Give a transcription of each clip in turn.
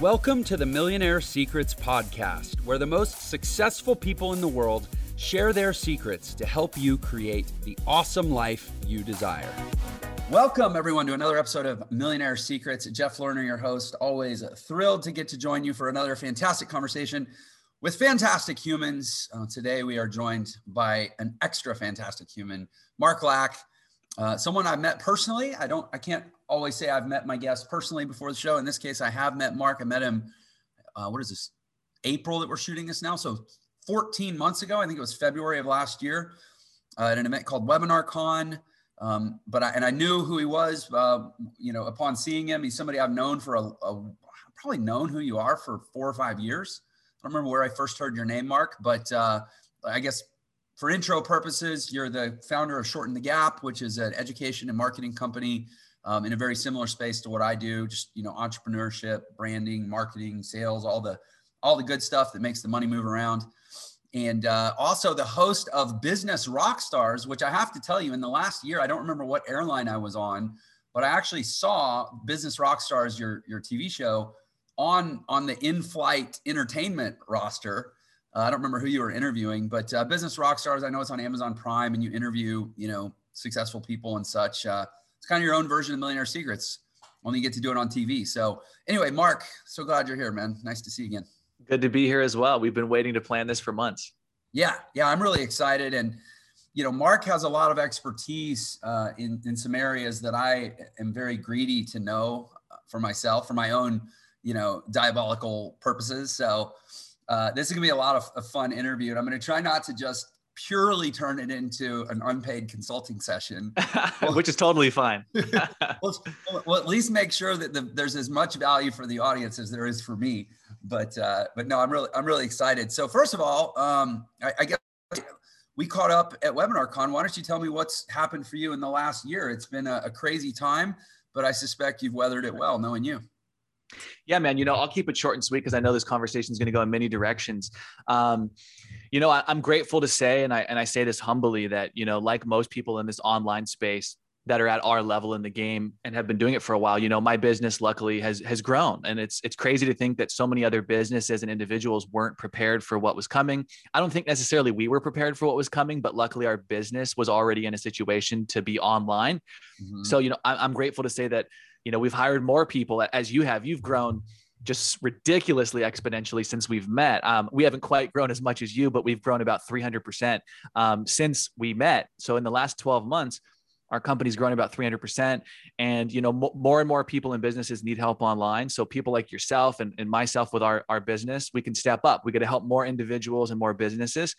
Welcome to the Millionaire Secrets Podcast, where the most successful people in the world share their secrets to help you create the awesome life you desire. Welcome, everyone, to another episode of Millionaire Secrets. Jeff Lerner, your host, always thrilled to get to join you for another fantastic conversation with fantastic humans. Uh, today, we are joined by an extra fantastic human, Mark Lack, uh, someone I've met personally. I don't, I can't always say I've met my guest personally before the show. In this case, I have met Mark. I met him. Uh, what is this? April that we're shooting this now. So 14 months ago, I think it was February of last year, uh, at an event called Webinar Con. Um, but I, and I knew who he was. Uh, you know, upon seeing him, he's somebody I've known for a, a probably known who you are for four or five years. I don't remember where I first heard your name, Mark, but uh, I guess for intro purposes, you're the founder of Shorten the Gap, which is an education and marketing company um, in a very similar space to what I do. Just you know, entrepreneurship, branding, marketing, sales, all the all the good stuff that makes the money move around. And uh, also the host of Business Rockstars, which I have to tell you, in the last year, I don't remember what airline I was on, but I actually saw Business Rockstars, your your TV show, on on the in-flight entertainment roster uh, I don't remember who you were interviewing, but uh, Business Rockstars, I know it's on Amazon Prime and you interview, you know, successful people and such. Uh, it's kind of your own version of Millionaire Secrets, only you get to do it on TV. So, anyway, Mark, so glad you're here, man. Nice to see you again. Good to be here as well. We've been waiting to plan this for months. Yeah, yeah, I'm really excited. And, you know, Mark has a lot of expertise uh, in, in some areas that I am very greedy to know for myself, for my own, you know, diabolical purposes. So, uh, this is gonna be a lot of a fun interview, and I'm gonna try not to just purely turn it into an unpaid consulting session, which is totally fine. well, well, at least make sure that the, there's as much value for the audience as there is for me. But uh, but no, I'm really I'm really excited. So first of all, um, I, I guess we caught up at WebinarCon. Why don't you tell me what's happened for you in the last year? It's been a, a crazy time, but I suspect you've weathered it well, knowing you. Yeah, man. You know, I'll keep it short and sweet because I know this conversation is going to go in many directions. Um, you know, I, I'm grateful to say, and I and I say this humbly, that you know, like most people in this online space that are at our level in the game and have been doing it for a while, you know, my business luckily has has grown, and it's it's crazy to think that so many other businesses and individuals weren't prepared for what was coming. I don't think necessarily we were prepared for what was coming, but luckily our business was already in a situation to be online. Mm-hmm. So, you know, I, I'm grateful to say that you know we've hired more people as you have. You've grown just ridiculously exponentially since we've met. Um, we haven't quite grown as much as you, but we've grown about 300% um, since we met. So in the last 12 months, our company's grown about 300% and you know m- more and more people and businesses need help online. So people like yourself and, and myself with our, our business we can step up. We get to help more individuals and more businesses.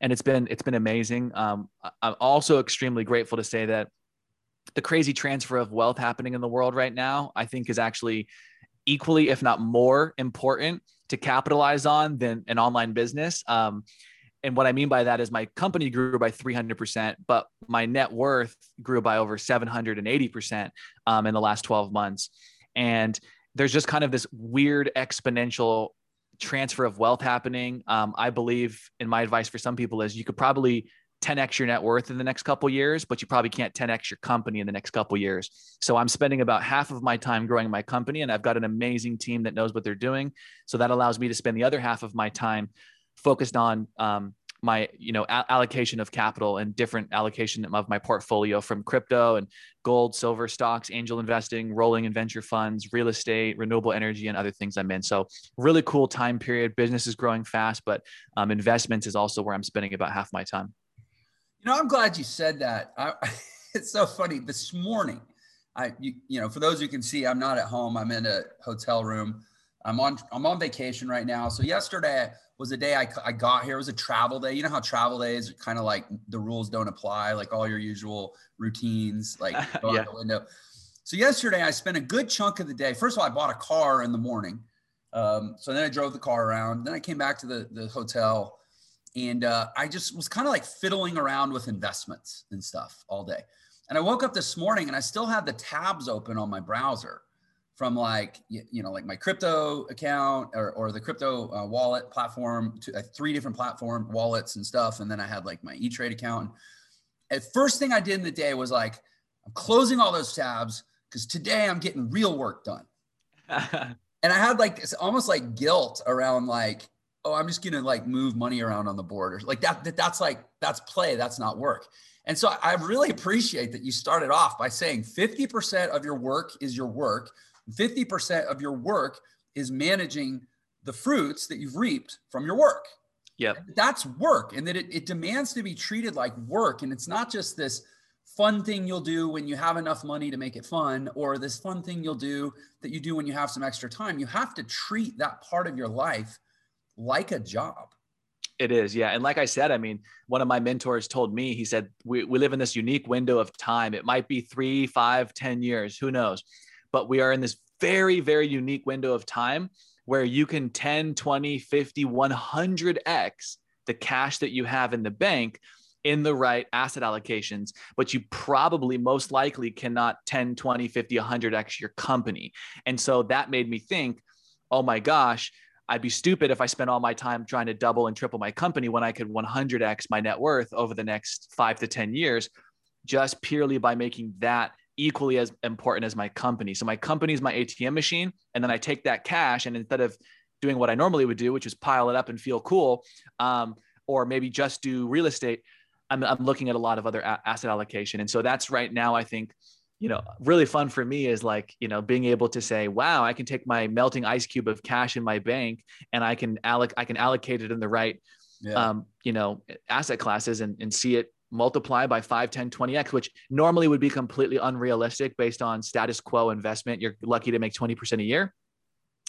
And it's been it's been amazing. Um, i'm also extremely grateful to say that the crazy transfer of wealth happening in the world right now, I think is actually equally, if not more important to capitalize on than an online business. Um, and what I mean by that is my company grew by 300%, but my net worth grew by over 780% um, in the last 12 months. And there's just kind of this weird exponential transfer of wealth happening. Um, I believe, and my advice for some people, is you could probably 10x your net worth in the next couple years, but you probably can't 10x your company in the next couple years. So I'm spending about half of my time growing my company, and I've got an amazing team that knows what they're doing. So that allows me to spend the other half of my time focused on um, my you know a- allocation of capital and different allocation of my portfolio from crypto and gold silver stocks angel investing rolling and venture funds real estate renewable energy and other things i'm in so really cool time period business is growing fast but um, investments is also where i'm spending about half my time you know, I'm glad you said that. I, it's so funny. This morning, I you, you know, for those who can see, I'm not at home. I'm in a hotel room. I'm on I'm on vacation right now. So yesterday was a day I, I got here. It was a travel day. You know how travel days are kind of like the rules don't apply, like all your usual routines, like go yeah. out the window. So yesterday I spent a good chunk of the day. First of all, I bought a car in the morning. Um, so then I drove the car around. Then I came back to the, the hotel and uh, I just was kind of like fiddling around with investments and stuff all day. And I woke up this morning and I still had the tabs open on my browser from like you, know like my crypto account or, or the crypto uh, wallet platform to uh, three different platform wallets and stuff and then i had like my e-trade account and first thing i did in the day was like i'm closing all those tabs because today i'm getting real work done and I had like it's almost like guilt around like, oh, I'm just gonna like move money around on the board or like that, that that's like that's play, that's not work. And so I really appreciate that you started off by saying 50% of your work is your work, 50% of your work is managing the fruits that you've reaped from your work. Yeah. That's work. And that it, it demands to be treated like work. And it's not just this fun thing you'll do when you have enough money to make it fun, or this fun thing you'll do that you do when you have some extra time. You have to treat that part of your life like a job. It is, yeah. And like I said, I mean, one of my mentors told me, he said, we, we live in this unique window of time. It might be three, five, ten years, who knows? But we are in this very, very unique window of time where you can 10, 20, 50, 100x the cash that you have in the bank in the right asset allocations, but you probably most likely cannot 10, 20, 50, 100x your company. And so that made me think, oh my gosh, I'd be stupid if I spent all my time trying to double and triple my company when I could 100x my net worth over the next five to 10 years, just purely by making that equally as important as my company. So my company is my ATM machine. And then I take that cash and instead of doing what I normally would do, which is pile it up and feel cool, um, or maybe just do real estate, I'm, I'm looking at a lot of other a- asset allocation. And so that's right now, I think, you know, really fun for me is like, you know, being able to say, wow, I can take my melting ice cube of cash in my bank and I can alloc I can allocate it in the right, yeah. um, you know, asset classes and, and see it multiply by 5, 10, 20x, which normally would be completely unrealistic based on status quo investment. You're lucky to make 20% a year.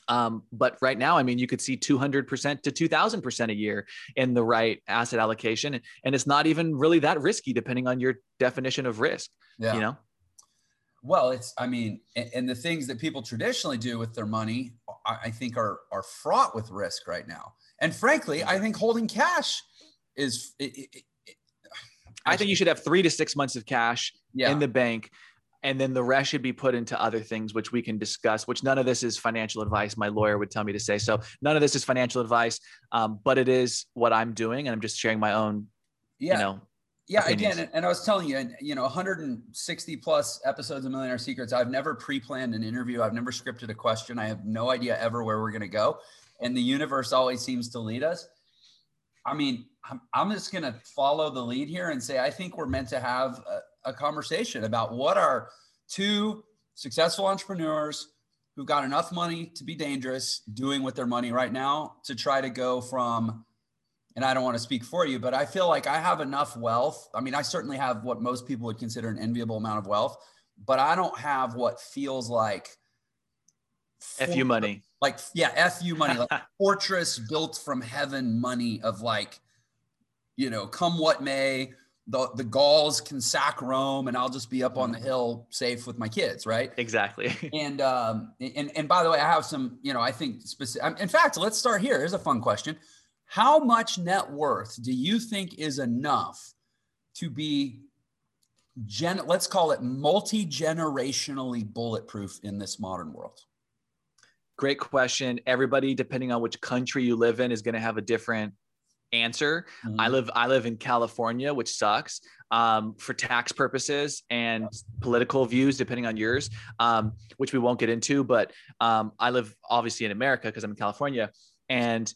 Um, but right now, I mean, you could see 200% to 2000% a year in the right asset allocation. And it's not even really that risky, depending on your definition of risk, yeah. you know? Well, it's, I mean, and, and the things that people traditionally do with their money, I, I think are, are fraught with risk right now. And frankly, I think holding cash is, it, it, it, I think you should have three to six months of cash yeah. in the bank and then the rest should be put into other things which we can discuss which none of this is financial advice my lawyer would tell me to say so none of this is financial advice um, but it is what i'm doing and i'm just sharing my own yeah. you know yeah opinions. again and i was telling you you know 160 plus episodes of millionaire secrets i've never pre-planned an interview i've never scripted a question i have no idea ever where we're going to go and the universe always seems to lead us i mean i'm, I'm just going to follow the lead here and say i think we're meant to have a, a conversation about what are two successful entrepreneurs who've got enough money to be dangerous doing with their money right now to try to go from and I don't want to speak for you, but I feel like I have enough wealth. I mean, I certainly have what most people would consider an enviable amount of wealth, but I don't have what feels like FU money. Like, yeah, FU money, like fortress built from heaven money of like, you know, come what may, the, the Gauls can sack Rome and I'll just be up on the mm-hmm. hill safe with my kids, right? Exactly. and um and and by the way, I have some, you know, I think specific in fact, let's start here. Here's a fun question. How much net worth do you think is enough to be gen let's call it multi-generationally bulletproof in this modern world? Great question. Everybody, depending on which country you live in, is going to have a different answer. Mm-hmm. I live I live in California, which sucks um, for tax purposes and political views, depending on yours, um, which we won't get into. But um, I live obviously in America because I'm in California, and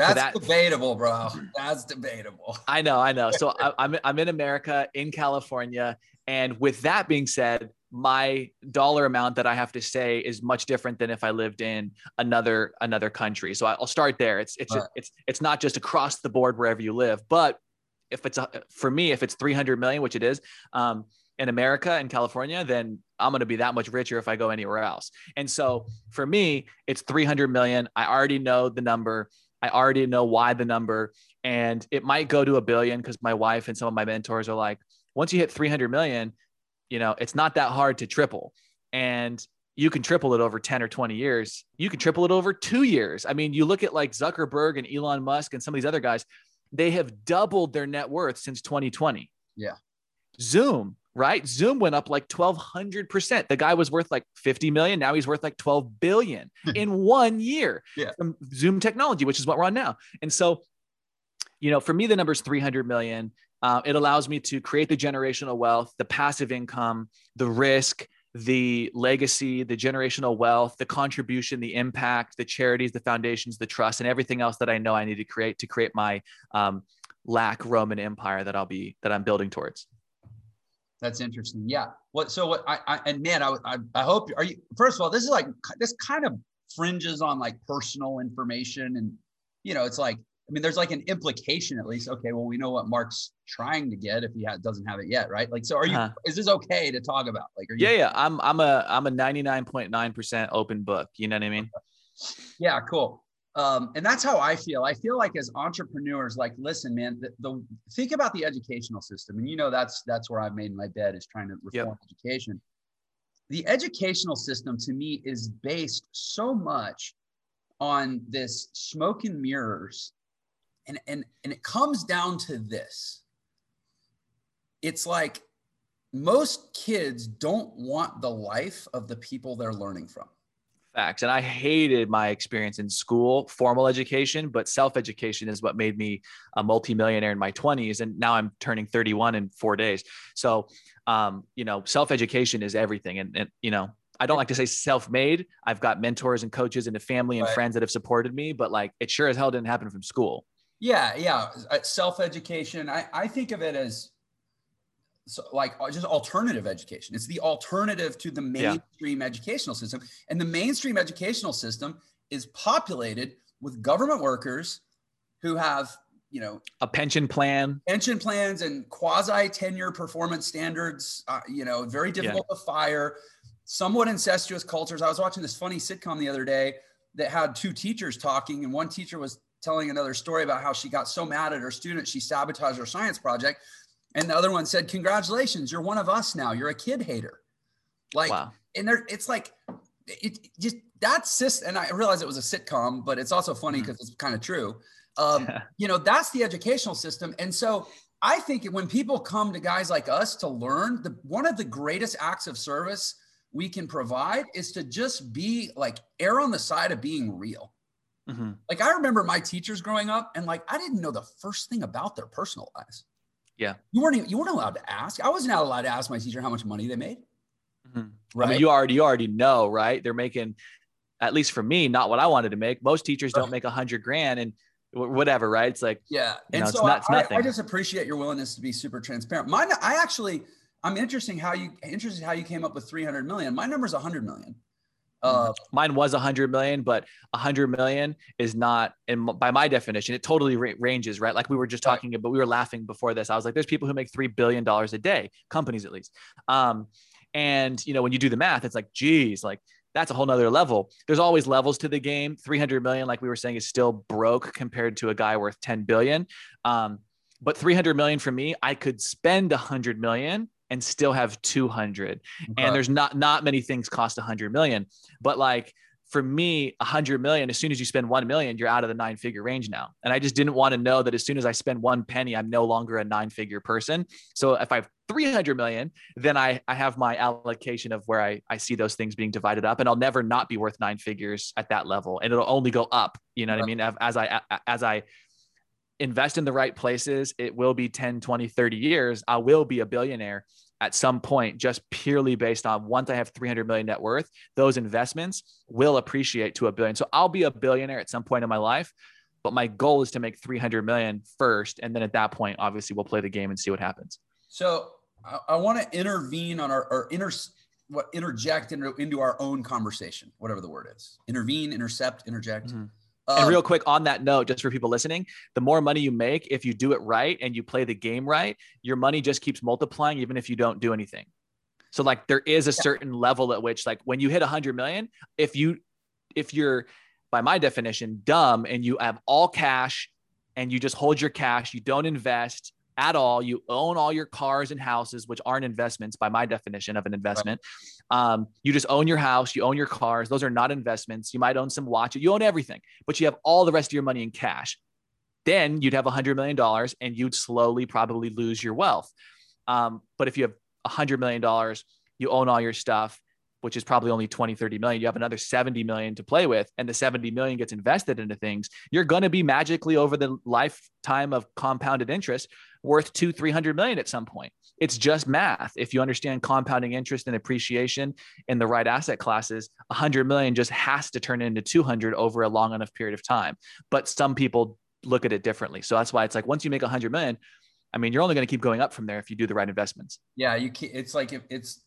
that's that, debatable, bro. That's debatable. I know, I know. So I, I'm I'm in America, in California, and with that being said, my dollar amount that I have to say is much different than if I lived in another another country. So I'll start there. It's it's right. it's it's not just across the board wherever you live, but if it's a, for me, if it's 300 million, which it is, um, in America and California, then I'm going to be that much richer if I go anywhere else. And so for me, it's 300 million. I already know the number. I already know why the number, and it might go to a billion because my wife and some of my mentors are like, once you hit 300 million, you know, it's not that hard to triple. And you can triple it over 10 or 20 years. You can triple it over two years. I mean, you look at like Zuckerberg and Elon Musk and some of these other guys, they have doubled their net worth since 2020. Yeah. Zoom, right? Zoom went up like 1200%. The guy was worth like 50 million. Now he's worth like 12 billion in one year yeah. from Zoom technology, which is what we're on now. And so, you know, for me, the number is 300 million. Uh, it allows me to create the generational wealth, the passive income, the risk, the legacy, the generational wealth, the contribution, the impact, the charities, the foundations, the trust, and everything else that I know I need to create to create my um, lack Roman Empire that I'll be that I'm building towards. That's interesting. Yeah. What? So what? I, I and man, I, I I hope are you. First of all, this is like this kind of fringes on like personal information, and you know, it's like I mean, there's like an implication at least. Okay, well, we know what Mark's trying to get if he ha- doesn't have it yet, right? Like, so are you? Uh-huh. Is this okay to talk about? Like, are you? Yeah, yeah. I'm I'm a I'm a 99.9 percent open book. You know what I mean? Yeah, cool. Um, and that's how I feel. I feel like as entrepreneurs, like, listen, man, the, the think about the educational system, and you know that's that's where I've made my bed is trying to reform yep. education. The educational system to me is based so much on this smoke and mirrors and and and it comes down to this it's like most kids don't want the life of the people they're learning from facts and i hated my experience in school formal education but self-education is what made me a multimillionaire in my 20s and now i'm turning 31 in four days so um, you know self-education is everything and, and you know I don't like to say self-made. I've got mentors and coaches and a family and right. friends that have supported me, but like it sure as hell didn't happen from school. Yeah, yeah. Uh, Self education. I, I think of it as so like uh, just alternative education. It's the alternative to the mainstream yeah. educational system. And the mainstream educational system is populated with government workers who have, you know, a pension plan, pension plans and quasi tenure performance standards, uh, you know, very difficult yeah. to fire, somewhat incestuous cultures. I was watching this funny sitcom the other day that had two teachers talking and one teacher was telling another story about how she got so mad at her student she sabotaged her science project and the other one said congratulations you're one of us now you're a kid hater like wow. and there it's like it just that's and i realize it was a sitcom but it's also funny because mm-hmm. it's kind of true um, you know that's the educational system and so i think when people come to guys like us to learn the one of the greatest acts of service we can provide is to just be like err on the side of being real Mm-hmm. Like I remember my teachers growing up, and like I didn't know the first thing about their personal lives. Yeah, you weren't even, you weren't allowed to ask. I wasn't allowed to ask my teacher how much money they made. Mm-hmm. Right. I mean, you already you already know, right? They're making, at least for me, not what I wanted to make. Most teachers don't make a hundred grand and whatever, right? It's like yeah, and know, so not, I, I, just appreciate your willingness to be super transparent. Mine, I actually, I'm interesting how you interested how you came up with 300 million. My number is 100 million. Uh, Mine was 100 million, but 100 million is not, in, by my definition, it totally ra- ranges, right? Like we were just talking about, we were laughing before this. I was like, there's people who make $3 billion a day, companies at least. Um, and, you know, when you do the math, it's like, geez, like that's a whole nother level. There's always levels to the game. 300 million, like we were saying, is still broke compared to a guy worth 10 billion. Um, but 300 million for me, I could spend 100 million and still have 200 okay. and there's not not many things cost 100 million but like for me 100 million as soon as you spend 1 million you're out of the nine figure range now and i just didn't want to know that as soon as i spend one penny i'm no longer a nine figure person so if i have 300 million then i i have my allocation of where i i see those things being divided up and i'll never not be worth nine figures at that level and it'll only go up you know what right. i mean as i as i invest in the right places, it will be 10, 20, 30 years. I will be a billionaire at some point, just purely based on once I have 300 million net worth, those investments will appreciate to a billion. So I'll be a billionaire at some point in my life, but my goal is to make 300 million first. And then at that point, obviously, we'll play the game and see what happens. So I, I want to intervene on our, or inter, what interject into, into our own conversation, whatever the word is. Intervene, intercept, interject. Mm-hmm and real um, quick on that note, just for people listening, the more money you make, if you do it right and you play the game right, your money just keeps multiplying, even if you don't do anything. So like there is a certain level at which like when you hit a hundred million, if you if you're by my definition dumb and you have all cash and you just hold your cash, you don't invest, at all. You own all your cars and houses, which aren't investments by my definition of an investment. Right. Um, you just own your house, you own your cars. Those are not investments. You might own some watches, you own everything, but you have all the rest of your money in cash. Then you'd have a $100 million and you'd slowly probably lose your wealth. Um, but if you have a $100 million, you own all your stuff, which is probably only 20, 30 million. You have another 70 million to play with, and the 70 million gets invested into things. You're going to be magically over the lifetime of compounded interest worth two, 300 million at some point. It's just math. If you understand compounding interest and appreciation in the right asset classes, 100 million just has to turn into 200 over a long enough period of time. But some people look at it differently. So that's why it's like once you make 100 million, I mean, you're only going to keep going up from there if you do the right investments. Yeah, you it's like it's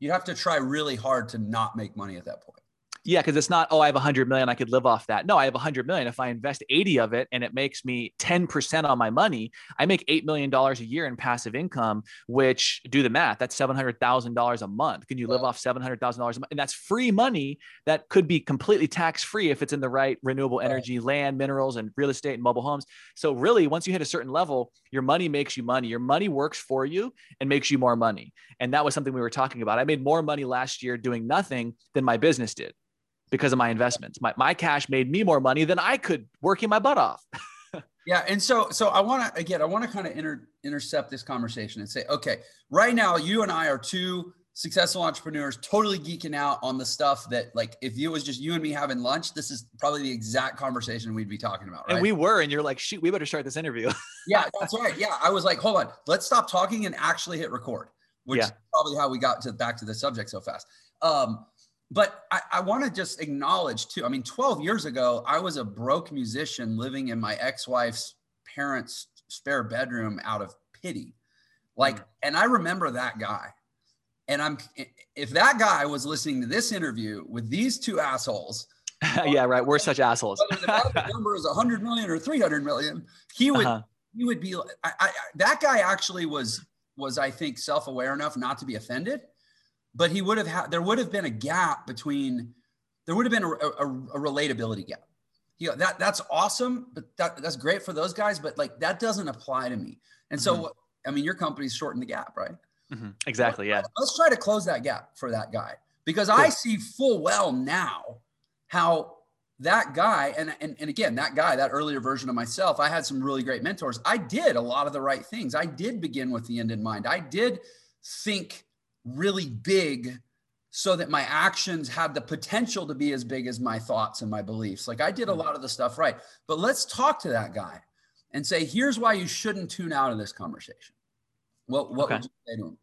you have to try really hard to not make money at that point. Yeah, because it's not, oh, I have 100 million, I could live off that. No, I have 100 million. If I invest 80 of it and it makes me 10% on my money, I make $8 million a year in passive income, which do the math, that's $700,000 a month. Can you live off $700,000 a month? And that's free money that could be completely tax free if it's in the right renewable energy, land, minerals, and real estate and mobile homes. So, really, once you hit a certain level, your money makes you money. Your money works for you and makes you more money. And that was something we were talking about. I made more money last year doing nothing than my business did because of my investments. My, my cash made me more money than I could working my butt off. yeah. And so, so I want to, again, I want to kind of inter, intercept this conversation and say, okay, right now you and I are two successful entrepreneurs totally geeking out on the stuff that like if it was just you and me having lunch this is probably the exact conversation we'd be talking about right? and we were and you're like shoot we better start this interview yeah that's right yeah i was like hold on let's stop talking and actually hit record which yeah. is probably how we got to back to the subject so fast um but I, I want to just acknowledge too. I mean, 12 years ago, I was a broke musician living in my ex-wife's parents' spare bedroom out of pity. Like, mm. and I remember that guy. And I'm if that guy was listening to this interview with these two assholes. yeah, right. We're such assholes. the number is 100 million or 300 million, he would uh-huh. he would be. I, I, that guy actually was was I think self-aware enough not to be offended but he would have had there would have been a gap between there would have been a, a, a relatability gap. You know, that that's awesome, but that, that's great for those guys, but like that doesn't apply to me. And so, mm-hmm. I mean, your company's shortened the gap, right? Mm-hmm. Exactly. Yeah. Let's try to close that gap for that guy because cool. I see full well now how that guy and, and and again that guy that earlier version of myself i had some really great mentors i did a lot of the right things i did begin with the end in mind i did think really big so that my actions had the potential to be as big as my thoughts and my beliefs. Like I did a hmm. lot of the stuff right. But let's talk to that guy and say, here's why you shouldn't tune out of this conversation. What, what okay. would you say to him?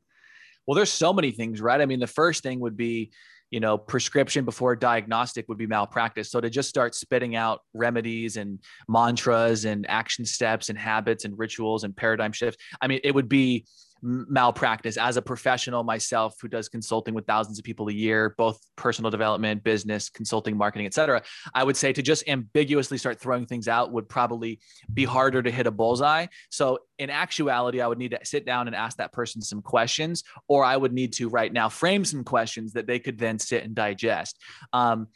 Well, there's so many things, right? I mean, the first thing would be, you know, prescription before diagnostic would be malpractice. So to just start spitting out remedies and mantras and action steps and habits and rituals and paradigm shifts, I mean, it would be malpractice as a professional myself who does consulting with thousands of people a year both personal development business consulting marketing etc i would say to just ambiguously start throwing things out would probably be harder to hit a bullseye. So in actuality i would need to sit down and ask that person some questions or i would need to right now frame some questions that they could then sit and digest. Um,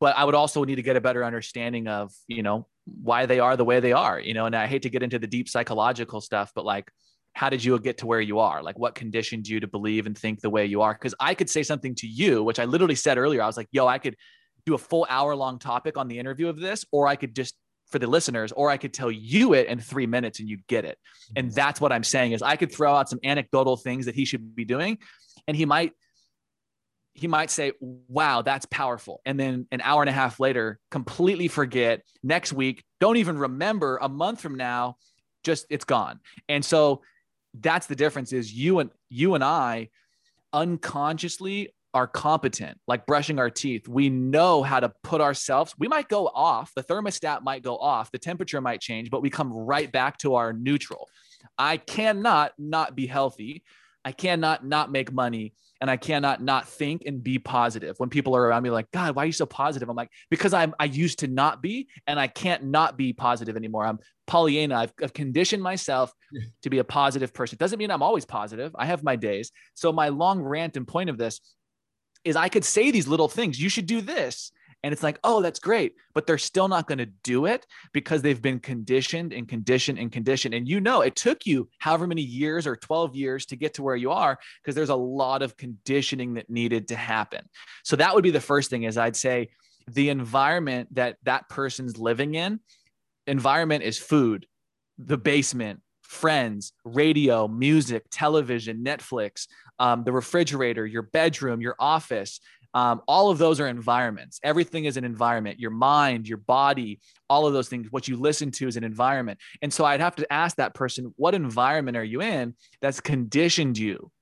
but i would also need to get a better understanding of you know why they are the way they are you know and i hate to get into the deep psychological stuff but like how did you get to where you are? Like what conditioned you to believe and think the way you are? Because I could say something to you, which I literally said earlier. I was like, yo, I could do a full hour long topic on the interview of this, or I could just for the listeners, or I could tell you it in three minutes and you get it. And mm-hmm. that's what I'm saying is I could throw out some anecdotal things that he should be doing, and he might he might say, wow, that's powerful. And then an hour and a half later, completely forget. Next week, don't even remember. A month from now, just it's gone. And so that's the difference is you and you and I unconsciously are competent, like brushing our teeth. We know how to put ourselves, we might go off, the thermostat might go off, the temperature might change, but we come right back to our neutral. I cannot not be healthy. I cannot not make money and I cannot not think and be positive. When people are around me like, God, why are you so positive? I'm like, because I'm I used to not be and I can't not be positive anymore. I'm Pollyanna. I've, I've conditioned myself to be a positive person. It Doesn't mean I'm always positive. I have my days. So my long rant and point of this is I could say these little things. You should do this. And it's like, oh, that's great. But they're still not going to do it because they've been conditioned and conditioned and conditioned. And you know, it took you however many years or 12 years to get to where you are because there's a lot of conditioning that needed to happen. So that would be the first thing is I'd say the environment that that person's living in, environment is food, the basement, friends, radio, music, television, Netflix, um, the refrigerator, your bedroom, your office, Um, all of those are environments. Everything is an environment. Your mind, your body, all of those things. What you listen to is an environment. And so I'd have to ask that person, what environment are you in that's conditioned you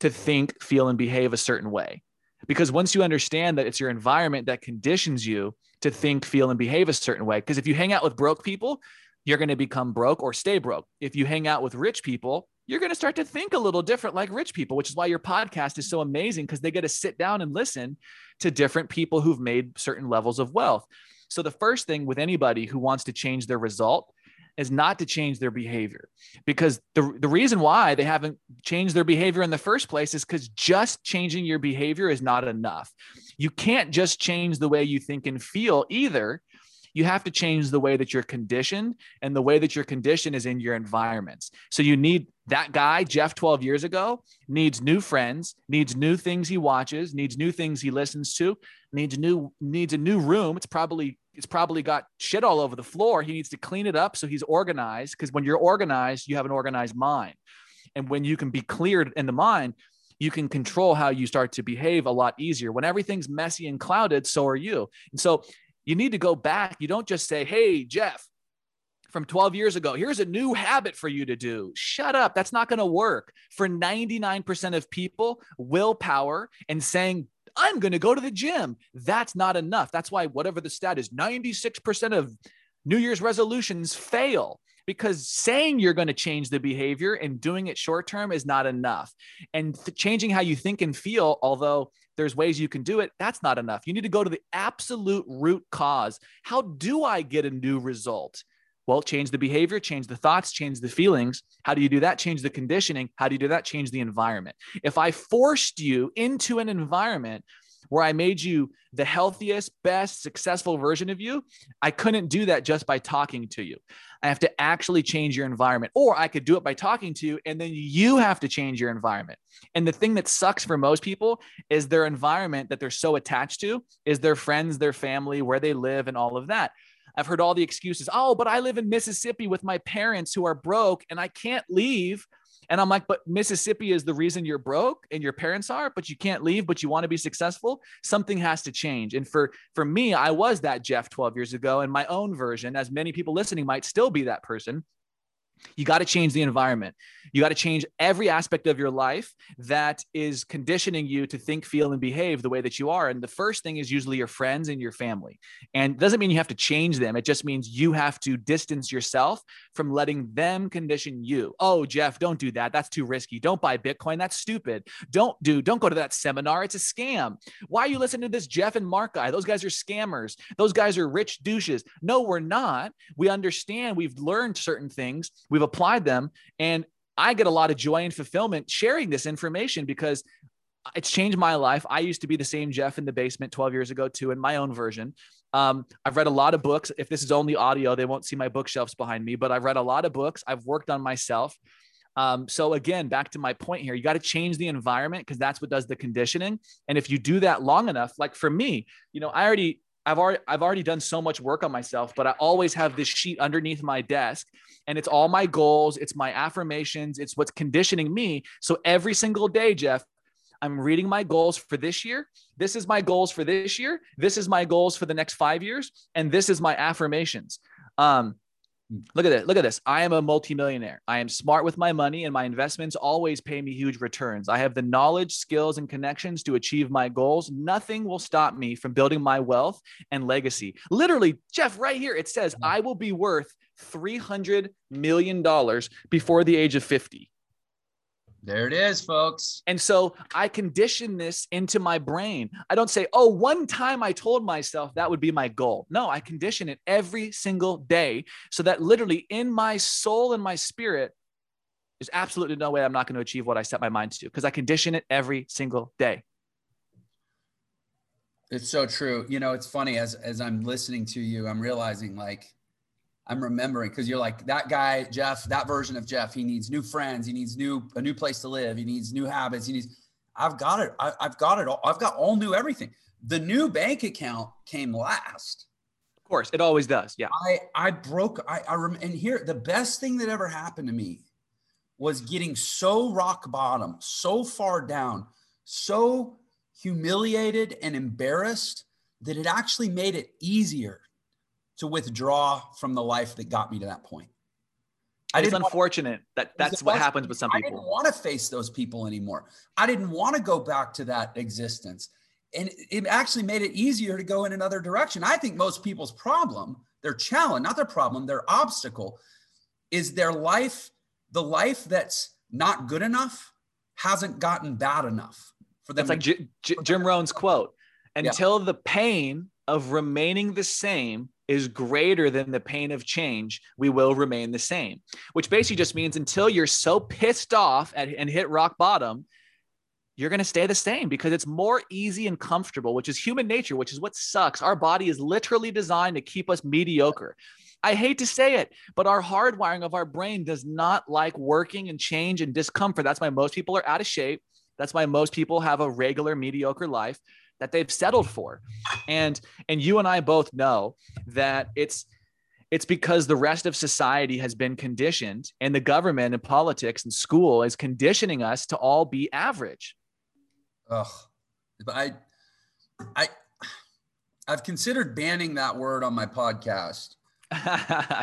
to think, feel, and behave a certain way? Because once you understand that it's your environment that conditions you to think, feel, and behave a certain way, because if you hang out with broke people, you're going to become broke or stay broke. If you hang out with rich people, you're going to start to think a little different like rich people, which is why your podcast is so amazing because they get to sit down and listen to different people who've made certain levels of wealth. So, the first thing with anybody who wants to change their result is not to change their behavior because the, the reason why they haven't changed their behavior in the first place is because just changing your behavior is not enough. You can't just change the way you think and feel either you have to change the way that you're conditioned and the way that you're conditioned is in your environments so you need that guy jeff 12 years ago needs new friends needs new things he watches needs new things he listens to needs new needs a new room it's probably it's probably got shit all over the floor he needs to clean it up so he's organized because when you're organized you have an organized mind and when you can be cleared in the mind you can control how you start to behave a lot easier. When everything's messy and clouded, so are you. And so you need to go back. You don't just say, Hey, Jeff, from 12 years ago, here's a new habit for you to do. Shut up. That's not going to work. For 99% of people, willpower and saying, I'm going to go to the gym, that's not enough. That's why, whatever the stat is, 96% of New Year's resolutions fail because saying you're going to change the behavior and doing it short term is not enough. And th- changing how you think and feel, although there's ways you can do it. That's not enough. You need to go to the absolute root cause. How do I get a new result? Well, change the behavior, change the thoughts, change the feelings. How do you do that? Change the conditioning. How do you do that? Change the environment. If I forced you into an environment where I made you the healthiest, best, successful version of you, I couldn't do that just by talking to you. I have to actually change your environment, or I could do it by talking to you, and then you have to change your environment. And the thing that sucks for most people is their environment that they're so attached to is their friends, their family, where they live, and all of that. I've heard all the excuses. Oh, but I live in Mississippi with my parents who are broke and I can't leave and I'm like, but Mississippi is the reason you're broke and your parents are, but you can't leave, but you want to be successful. Something has to change. And for for me, I was that Jeff 12 years ago, and my own version, as many people listening might still be that person. You got to change the environment. You got to change every aspect of your life that is conditioning you to think, feel, and behave the way that you are. And the first thing is usually your friends and your family. And doesn't mean you have to change them. It just means you have to distance yourself from letting them condition you. Oh, Jeff, don't do that. That's too risky. Don't buy Bitcoin. That's stupid. Don't do, don't go to that seminar. It's a scam. Why are you listening to this Jeff and Mark guy? Those guys are scammers. Those guys are rich douches. No, we're not. We understand. We've learned certain things. We've applied them. And I get a lot of joy and fulfillment sharing this information because it's changed my life. I used to be the same Jeff in the basement 12 years ago, too, in my own version. Um, I've read a lot of books. If this is only audio, they won't see my bookshelves behind me, but I've read a lot of books. I've worked on myself. Um, so again, back to my point here, you got to change the environment because that's what does the conditioning. And if you do that long enough, like for me, you know, I already I've already I've already done so much work on myself, but I always have this sheet underneath my desk and it's all my goals, it's my affirmations, it's what's conditioning me. So every single day, Jeff, I'm reading my goals for this year. This is my goals for this year. This is my goals for the next 5 years and this is my affirmations. Um Look at it. Look at this. I am a multimillionaire. I am smart with my money, and my investments always pay me huge returns. I have the knowledge, skills, and connections to achieve my goals. Nothing will stop me from building my wealth and legacy. Literally, Jeff, right here, it says mm-hmm. I will be worth $300 million before the age of 50. There it is, folks. And so I condition this into my brain. I don't say, oh, one time I told myself that would be my goal. No, I condition it every single day so that literally in my soul and my spirit, there's absolutely no way I'm not going to achieve what I set my mind to because I condition it every single day. It's so true. You know, it's funny as as I'm listening to you, I'm realizing like I'm remembering because you're like that guy, Jeff, that version of Jeff. He needs new friends. He needs new a new place to live. He needs new habits. He needs. I've got it. I, have got it. All, I've got all new everything. The new bank account came last. Of course, it always does. Yeah. I I broke. I I rem, and here the best thing that ever happened to me was getting so rock bottom, so far down, so humiliated and embarrassed that it actually made it easier to withdraw from the life that got me to that point. I it's unfortunate that that's what happens with some people. I didn't want to face those people anymore. I didn't want to go back to that existence. And it actually made it easier to go in another direction. I think most people's problem, their challenge, not their problem, their obstacle is their life, the life that's not good enough hasn't gotten bad enough for them. It's like J- J- Jim Rohn's quote until yeah. the pain of remaining the same is greater than the pain of change, we will remain the same. Which basically just means until you're so pissed off at, and hit rock bottom, you're going to stay the same because it's more easy and comfortable, which is human nature, which is what sucks. Our body is literally designed to keep us mediocre. I hate to say it, but our hardwiring of our brain does not like working and change and discomfort. That's why most people are out of shape. That's why most people have a regular mediocre life that they've settled for. And and you and I both know that it's it's because the rest of society has been conditioned and the government and politics and school is conditioning us to all be average. Ugh. But I I I've considered banning that word on my podcast.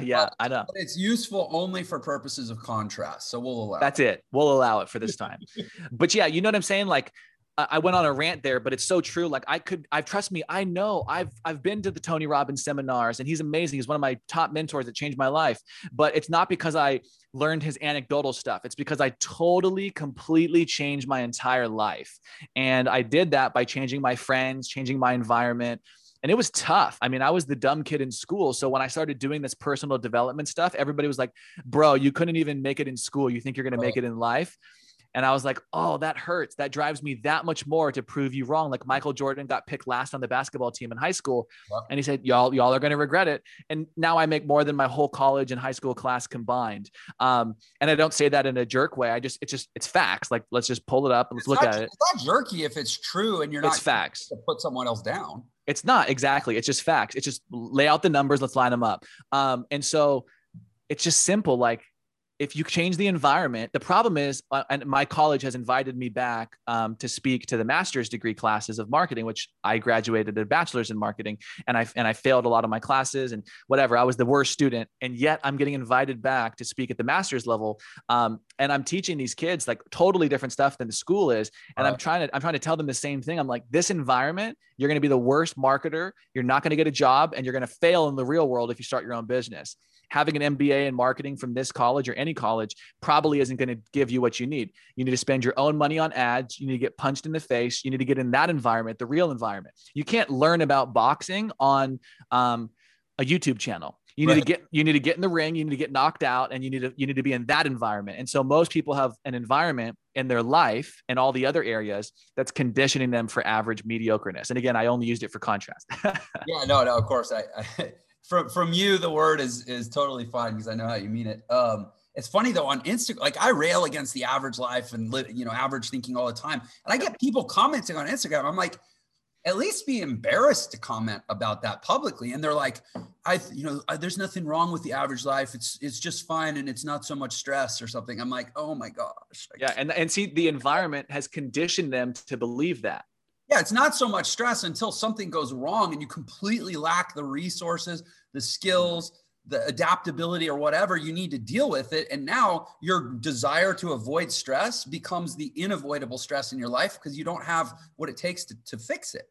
yeah, I know. But it's useful only for purposes of contrast. So we'll allow That's it. it. We'll allow it for this time. but yeah, you know what I'm saying? Like I went on a rant there, but it's so true. Like I could, I trust me, I know I've I've been to the Tony Robbins seminars, and he's amazing. He's one of my top mentors that changed my life. But it's not because I learned his anecdotal stuff. It's because I totally, completely changed my entire life, and I did that by changing my friends, changing my environment. And it was tough. I mean, I was the dumb kid in school. So when I started doing this personal development stuff, everybody was like, bro, you couldn't even make it in school. You think you're going to make it in life? And I was like, oh, that hurts. That drives me that much more to prove you wrong. Like Michael Jordan got picked last on the basketball team in high school. Yep. And he said, y'all, y'all are going to regret it. And now I make more than my whole college and high school class combined. Um, and I don't say that in a jerk way. I just, it's just, it's facts. Like, let's just pull it up and let's look not, at it. It's not jerky if it's true and you're not it's facts to put someone else down. It's not exactly. It's just facts. It's just lay out the numbers. Let's line them up. Um, and so it's just simple. Like if you change the environment, the problem is, uh, and my college has invited me back um, to speak to the master's degree classes of marketing, which I graduated a bachelor's in marketing, and I and I failed a lot of my classes and whatever. I was the worst student, and yet I'm getting invited back to speak at the master's level, um, and I'm teaching these kids like totally different stuff than the school is, and I'm trying to I'm trying to tell them the same thing. I'm like, this environment, you're going to be the worst marketer, you're not going to get a job, and you're going to fail in the real world if you start your own business having an MBA in marketing from this college or any college probably isn't going to give you what you need. You need to spend your own money on ads. You need to get punched in the face. You need to get in that environment, the real environment. You can't learn about boxing on um, a YouTube channel. You need right. to get you need to get in the ring. You need to get knocked out, and you need to you need to be in that environment. And so most people have an environment in their life and all the other areas that's conditioning them for average mediocreness. And again, I only used it for contrast. yeah, no, no, of course. I, I from from you, the word is is totally fine because I know how you mean it. Um, it's funny though on Instagram, like I rail against the average life and you know average thinking all the time, and I get people commenting on Instagram. I'm like, at least be embarrassed to comment about that publicly, and they're like, I you know there's nothing wrong with the average life. It's it's just fine, and it's not so much stress or something. I'm like, oh my gosh. Yeah, and and see the environment has conditioned them to believe that. Yeah, it's not so much stress until something goes wrong and you completely lack the resources, the skills, the adaptability, or whatever you need to deal with it. And now your desire to avoid stress becomes the unavoidable stress in your life because you don't have what it takes to, to fix it.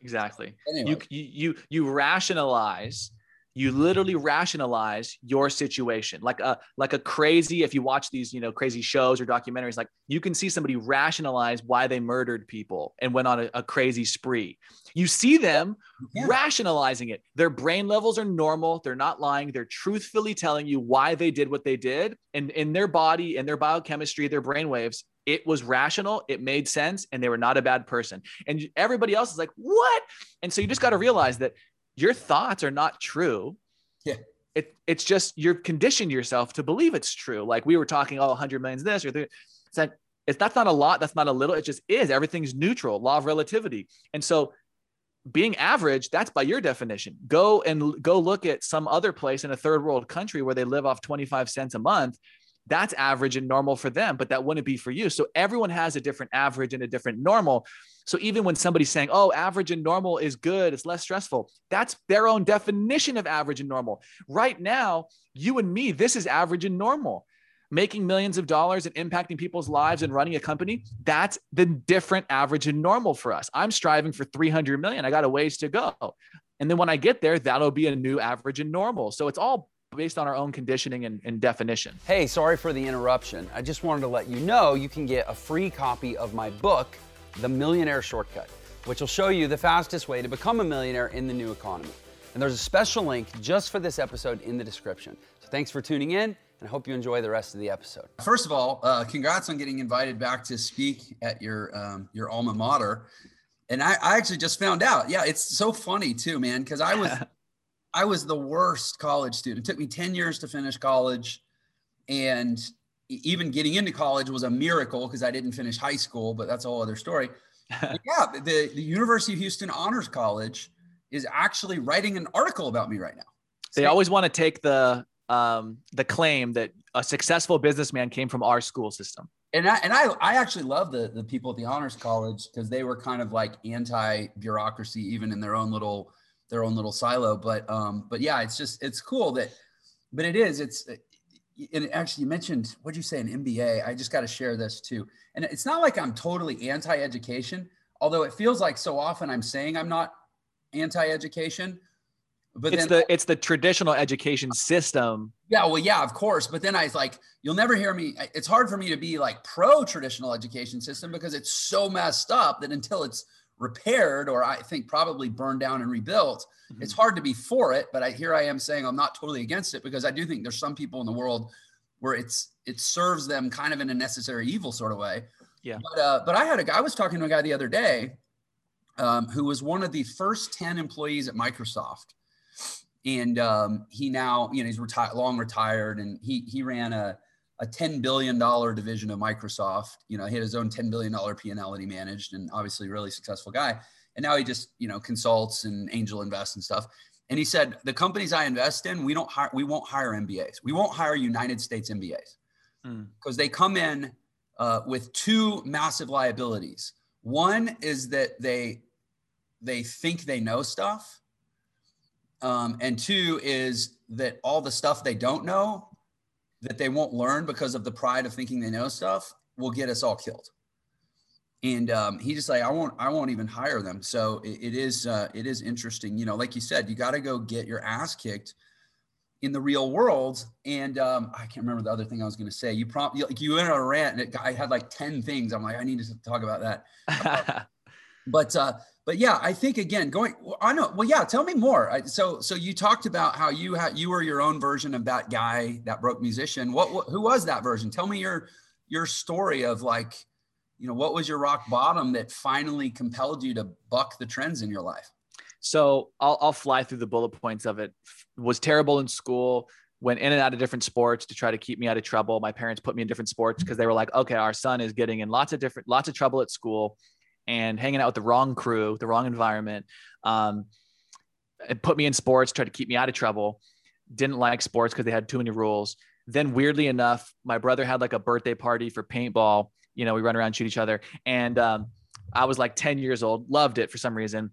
Exactly. Anyway. You, you you rationalize you literally rationalize your situation. Like a like a crazy if you watch these you know crazy shows or documentaries like you can see somebody rationalize why they murdered people and went on a, a crazy spree. You see them yeah. rationalizing it. Their brain levels are normal. They're not lying. They're truthfully telling you why they did what they did. And in their body and their biochemistry their brain waves it was rational. It made sense. And they were not a bad person. And everybody else is like what? And so you just got to realize that your thoughts are not true. Yeah. It, it's just you've conditioned yourself to believe it's true. Like we were talking, oh, 100 million is this or that. It's like, it's that's not a lot. That's not a little. It just is. Everything's neutral. Law of relativity. And so, being average, that's by your definition. Go and go look at some other place in a third world country where they live off 25 cents a month. That's average and normal for them, but that wouldn't be for you. So everyone has a different average and a different normal. So even when somebody's saying, oh, average and normal is good, it's less stressful, that's their own definition of average and normal. Right now, you and me, this is average and normal. Making millions of dollars and impacting people's lives and running a company, that's the different average and normal for us. I'm striving for 300 million. I got a ways to go. And then when I get there, that'll be a new average and normal. So it's all based on our own conditioning and, and, definition. Hey, sorry for the interruption. I just wanted to let you know you can get a free copy of my book, The Millionaire Shortcut, which will show you the fastest way to become a millionaire in the new economy. And there's a special link just for this episode in the description. So thanks for tuning in, and I hope you enjoy the rest of the episode. First of all, uh, congrats on getting invited back to speak at your um, your alma mater. And I, I actually just found out. Yeah, it's so funny too, man, because I was I was the worst college student. It took me 10 years to finish college. And even getting into college was a miracle because I didn't finish high school, but that's a whole other story. yeah, the, the University of Houston Honors College is actually writing an article about me right now. They always want to take the um, the claim that a successful businessman came from our school system. And I, and I, I actually love the, the people at the Honors College because they were kind of like anti bureaucracy, even in their own little their own little silo. But um, but yeah, it's just it's cool that, but it is it's. And actually, you mentioned what'd you say an MBA? I just got to share this too. And it's not like I'm totally anti-education, although it feels like so often I'm saying I'm not anti-education. But it's then, the it's the traditional education system. Yeah, well, yeah, of course. But then I was like, you'll never hear me. It's hard for me to be like pro traditional education system because it's so messed up that until it's repaired or I think probably burned down and rebuilt. Mm-hmm. It's hard to be for it, but I here I am saying I'm not totally against it because I do think there's some people in the world where it's it serves them kind of in a necessary evil sort of way. Yeah. But uh, but I had a guy I was talking to a guy the other day um, who was one of the first 10 employees at Microsoft. And um, he now, you know, he's retired, long retired, and he he ran a a $10 billion division of Microsoft. You know, he had his own $10 billion P&L that he managed and obviously really successful guy. And now he just, you know, consults and angel invests and stuff. And he said, the companies I invest in, we don't hire, we won't hire MBAs. We won't hire United States MBAs because mm. they come in uh, with two massive liabilities. One is that they, they think they know stuff. Um, and two is that all the stuff they don't know that they won't learn because of the pride of thinking they know stuff will get us all killed. And um, he just like I won't I won't even hire them. So it, it is uh, it is interesting. You know, like you said, you got to go get your ass kicked in the real world. And um, I can't remember the other thing I was going to say. You prompt like you went on a rant, and it, I had like ten things. I'm like, I need to talk about that. but uh, but yeah, I think again, going, I know. Well, yeah, tell me more. I, so, so you talked about how you had, you were your own version of that guy, that broke musician. What, what, who was that version? Tell me your, your story of like, you know, what was your rock bottom that finally compelled you to buck the trends in your life? So I'll, I'll fly through the bullet points of it. Was terrible in school. Went in and out of different sports to try to keep me out of trouble. My parents put me in different sports because they were like, okay, our son is getting in lots of different, lots of trouble at school and hanging out with the wrong crew, the wrong environment. Um, it put me in sports, tried to keep me out of trouble. Didn't like sports because they had too many rules. Then, weirdly enough, my brother had like a birthday party for paintball. You know, we run around, shoot each other. And um, I was like 10 years old, loved it for some reason.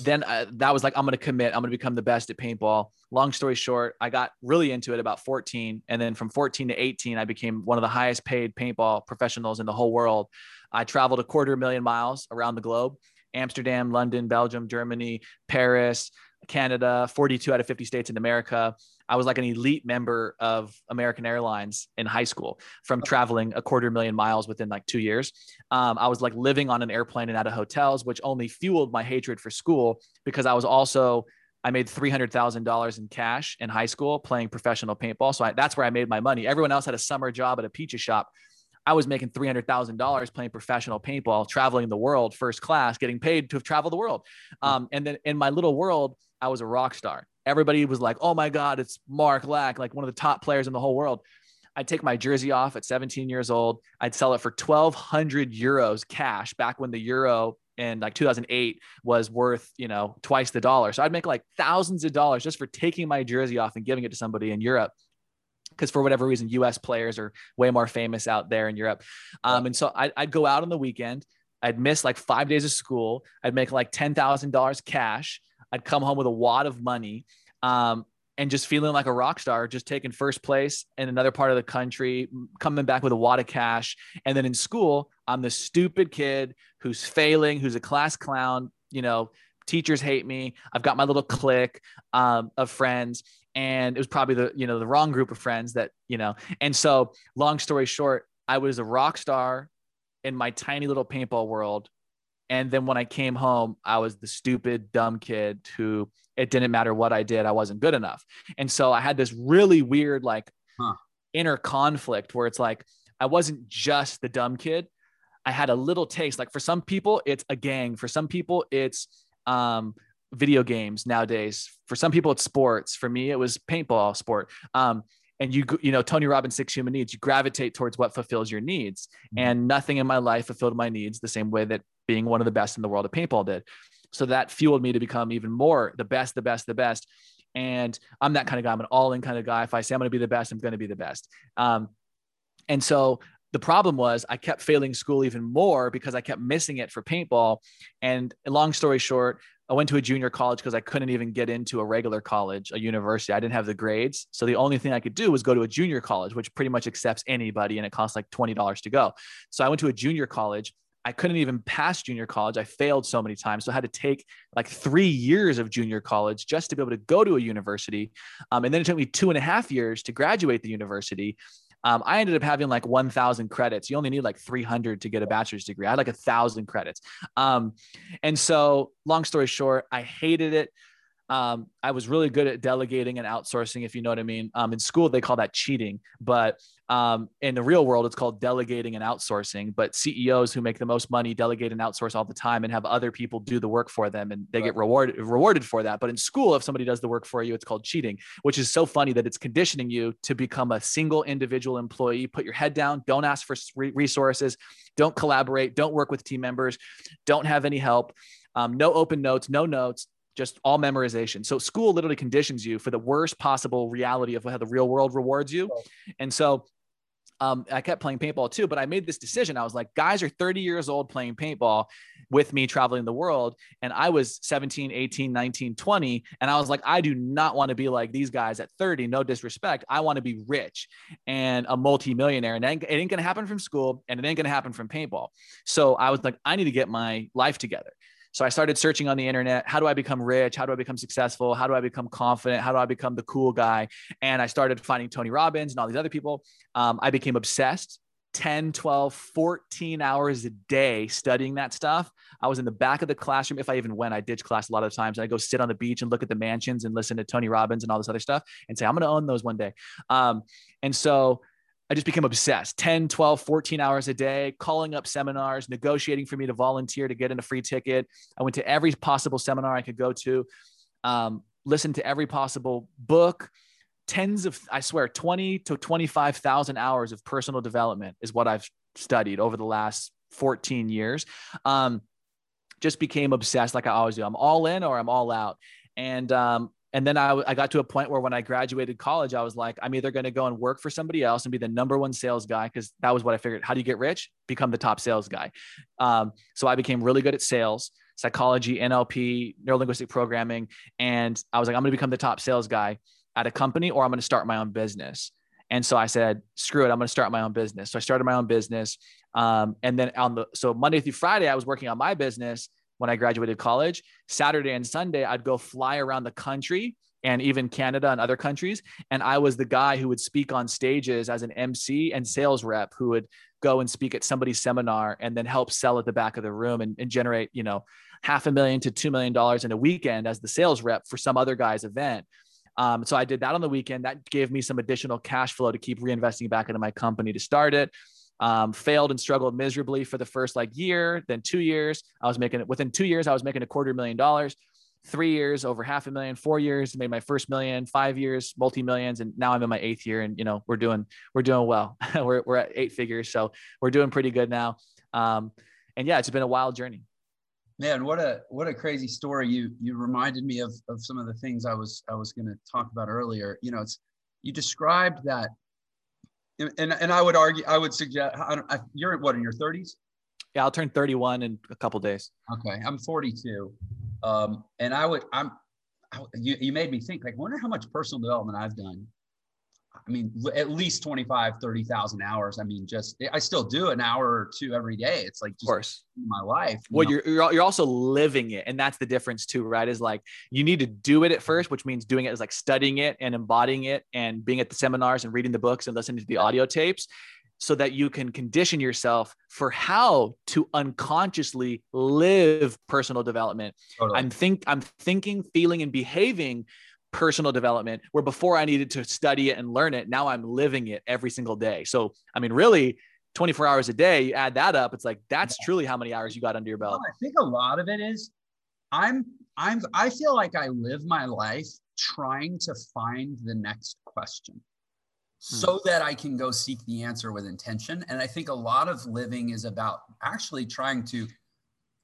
Then uh, that was like, I'm going to commit. I'm going to become the best at paintball. Long story short, I got really into it about 14. And then from 14 to 18, I became one of the highest paid paintball professionals in the whole world. I traveled a quarter million miles around the globe Amsterdam, London, Belgium, Germany, Paris, Canada, 42 out of 50 states in America. I was like an elite member of American Airlines in high school from traveling a quarter million miles within like two years. Um, I was like living on an airplane and out of hotels, which only fueled my hatred for school because I was also I made three hundred thousand dollars in cash in high school playing professional paintball. So I, that's where I made my money. Everyone else had a summer job at a pizza shop. I was making $300,000 playing professional paintball, traveling the world first class, getting paid to have traveled the world. Hmm. Um, and then in my little world, I was a rock star. Everybody was like, oh my God, it's Mark Lack, like one of the top players in the whole world. I'd take my jersey off at 17 years old. I'd sell it for 1,200 euros cash back when the euro in like 2008 was worth, you know, twice the dollar. So I'd make like thousands of dollars just for taking my jersey off and giving it to somebody in Europe because for whatever reason, US players are way more famous out there in Europe. Um, and so I, would go out on the weekend, I'd miss like five days of school. I'd make like $10,000 cash. I'd come home with a wad of money. Um, and just feeling like a rock star, just taking first place in another part of the country, coming back with a wad of cash. And then in school, I'm the stupid kid who's failing, who's a class clown, you know, teachers hate me. I've got my little clique um, of friends. And it was probably the, you know, the wrong group of friends that, you know, and so long story short, I was a rock star in my tiny little paintball world. And then when I came home, I was the stupid, dumb kid who it didn't matter what I did, I wasn't good enough. And so I had this really weird, like, huh. inner conflict where it's like, I wasn't just the dumb kid. I had a little taste. Like for some people, it's a gang. For some people, it's um, video games nowadays. For some people, it's sports. For me, it was paintball sport. Um, and you you know tony robbins six human needs you gravitate towards what fulfills your needs mm-hmm. and nothing in my life fulfilled my needs the same way that being one of the best in the world of paintball did so that fueled me to become even more the best the best the best and i'm that kind of guy i'm an all-in kind of guy if i say i'm going to be the best i'm going to be the best um, and so the problem was I kept failing school even more because I kept missing it for paintball. And long story short, I went to a junior college because I couldn't even get into a regular college, a university. I didn't have the grades. So the only thing I could do was go to a junior college, which pretty much accepts anybody and it costs like $20 to go. So I went to a junior college. I couldn't even pass junior college. I failed so many times. So I had to take like three years of junior college just to be able to go to a university. Um, and then it took me two and a half years to graduate the university. Um, I ended up having like 1,000 credits. You only need like 300 to get a bachelor's degree. I had like a thousand credits. Um, and so, long story short, I hated it. Um, I was really good at delegating and outsourcing, if you know what I mean. Um, in school, they call that cheating, but um, in the real world, it's called delegating and outsourcing. But CEOs who make the most money delegate and outsource all the time and have other people do the work for them, and they right. get rewarded rewarded for that. But in school, if somebody does the work for you, it's called cheating, which is so funny that it's conditioning you to become a single individual employee. Put your head down, don't ask for resources, don't collaborate, don't work with team members, don't have any help. Um, no open notes, no notes, just all memorization. So school literally conditions you for the worst possible reality of how the real world rewards you. And so um, I kept playing paintball too, but I made this decision. I was like, guys are 30 years old playing paintball with me traveling the world. And I was 17, 18, 19, 20. And I was like, I do not want to be like these guys at 30, no disrespect. I want to be rich and a multimillionaire. And it ain't, ain't going to happen from school and it ain't going to happen from paintball. So I was like, I need to get my life together. So I started searching on the internet. How do I become rich? How do I become successful? How do I become confident? How do I become the cool guy? And I started finding Tony Robbins and all these other people. Um, I became obsessed 10, 12, 14 hours a day studying that stuff. I was in the back of the classroom. If I even went, I ditch class a lot of times. I go sit on the beach and look at the mansions and listen to Tony Robbins and all this other stuff and say, I'm going to own those one day. Um, and so I just became obsessed 10, 12, 14 hours a day, calling up seminars, negotiating for me to volunteer to get in a free ticket. I went to every possible seminar I could go to, um, listened to every possible book. Tens of, I swear, 20 to 25,000 hours of personal development is what I've studied over the last 14 years. Um, just became obsessed like I always do. I'm all in or I'm all out. And um, and then I, I got to a point where when I graduated college, I was like, I'm either going to go and work for somebody else and be the number one sales guy because that was what I figured. How do you get rich? Become the top sales guy. Um, so I became really good at sales, psychology, NLP, neurolinguistic programming, and I was like, I'm going to become the top sales guy at a company, or I'm going to start my own business. And so I said, screw it, I'm going to start my own business. So I started my own business, um, and then on the so Monday through Friday, I was working on my business when I graduated college. Saturday and Sunday, I'd go fly around the country and even Canada and other countries. And I was the guy who would speak on stages as an MC and sales rep who would go and speak at somebody's seminar and then help sell at the back of the room and, and generate, you know, half a million to $2 million in a weekend as the sales rep for some other guy's event. Um, so I did that on the weekend. That gave me some additional cash flow to keep reinvesting back into my company to start it um, failed and struggled miserably for the first like year, then two years. I was making it within two years, I was making a quarter million dollars. Three years, over half a million. Four years, made my first million. Five years, multi millions, and now I'm in my eighth year, and you know we're doing we're doing well. we're we're at eight figures, so we're doing pretty good now. Um, and yeah, it's been a wild journey. Man, what a what a crazy story. You you reminded me of of some of the things I was I was going to talk about earlier. You know, it's you described that and, and I would argue, I would suggest, I I, you're what in your 30s? Yeah, I'll turn 31 in a couple days. Okay, I'm 42, um, and I would. I'm. I, you, you made me think. Like, wonder how much personal development I've done. I mean, at least 25, 30,000 hours. I mean, just, I still do an hour or two every day. It's like, of course, my life. You well, you're, you're also living it. And that's the difference too, right? Is like, you need to do it at first, which means doing it is like studying it and embodying it and being at the seminars and reading the books and listening to the audio tapes so that you can condition yourself for how to unconsciously live personal development. Totally. I'm think I'm thinking, feeling, and behaving personal development where before I needed to study it and learn it, now I'm living it every single day. So, I mean, really 24 hours a day, you add that up, it's like that's yeah. truly how many hours you got under your belt. Well, I think a lot of it is I'm I'm I feel like I live my life trying to find the next question Hmm. so that I can go seek the answer with intention. And I think a lot of living is about actually trying to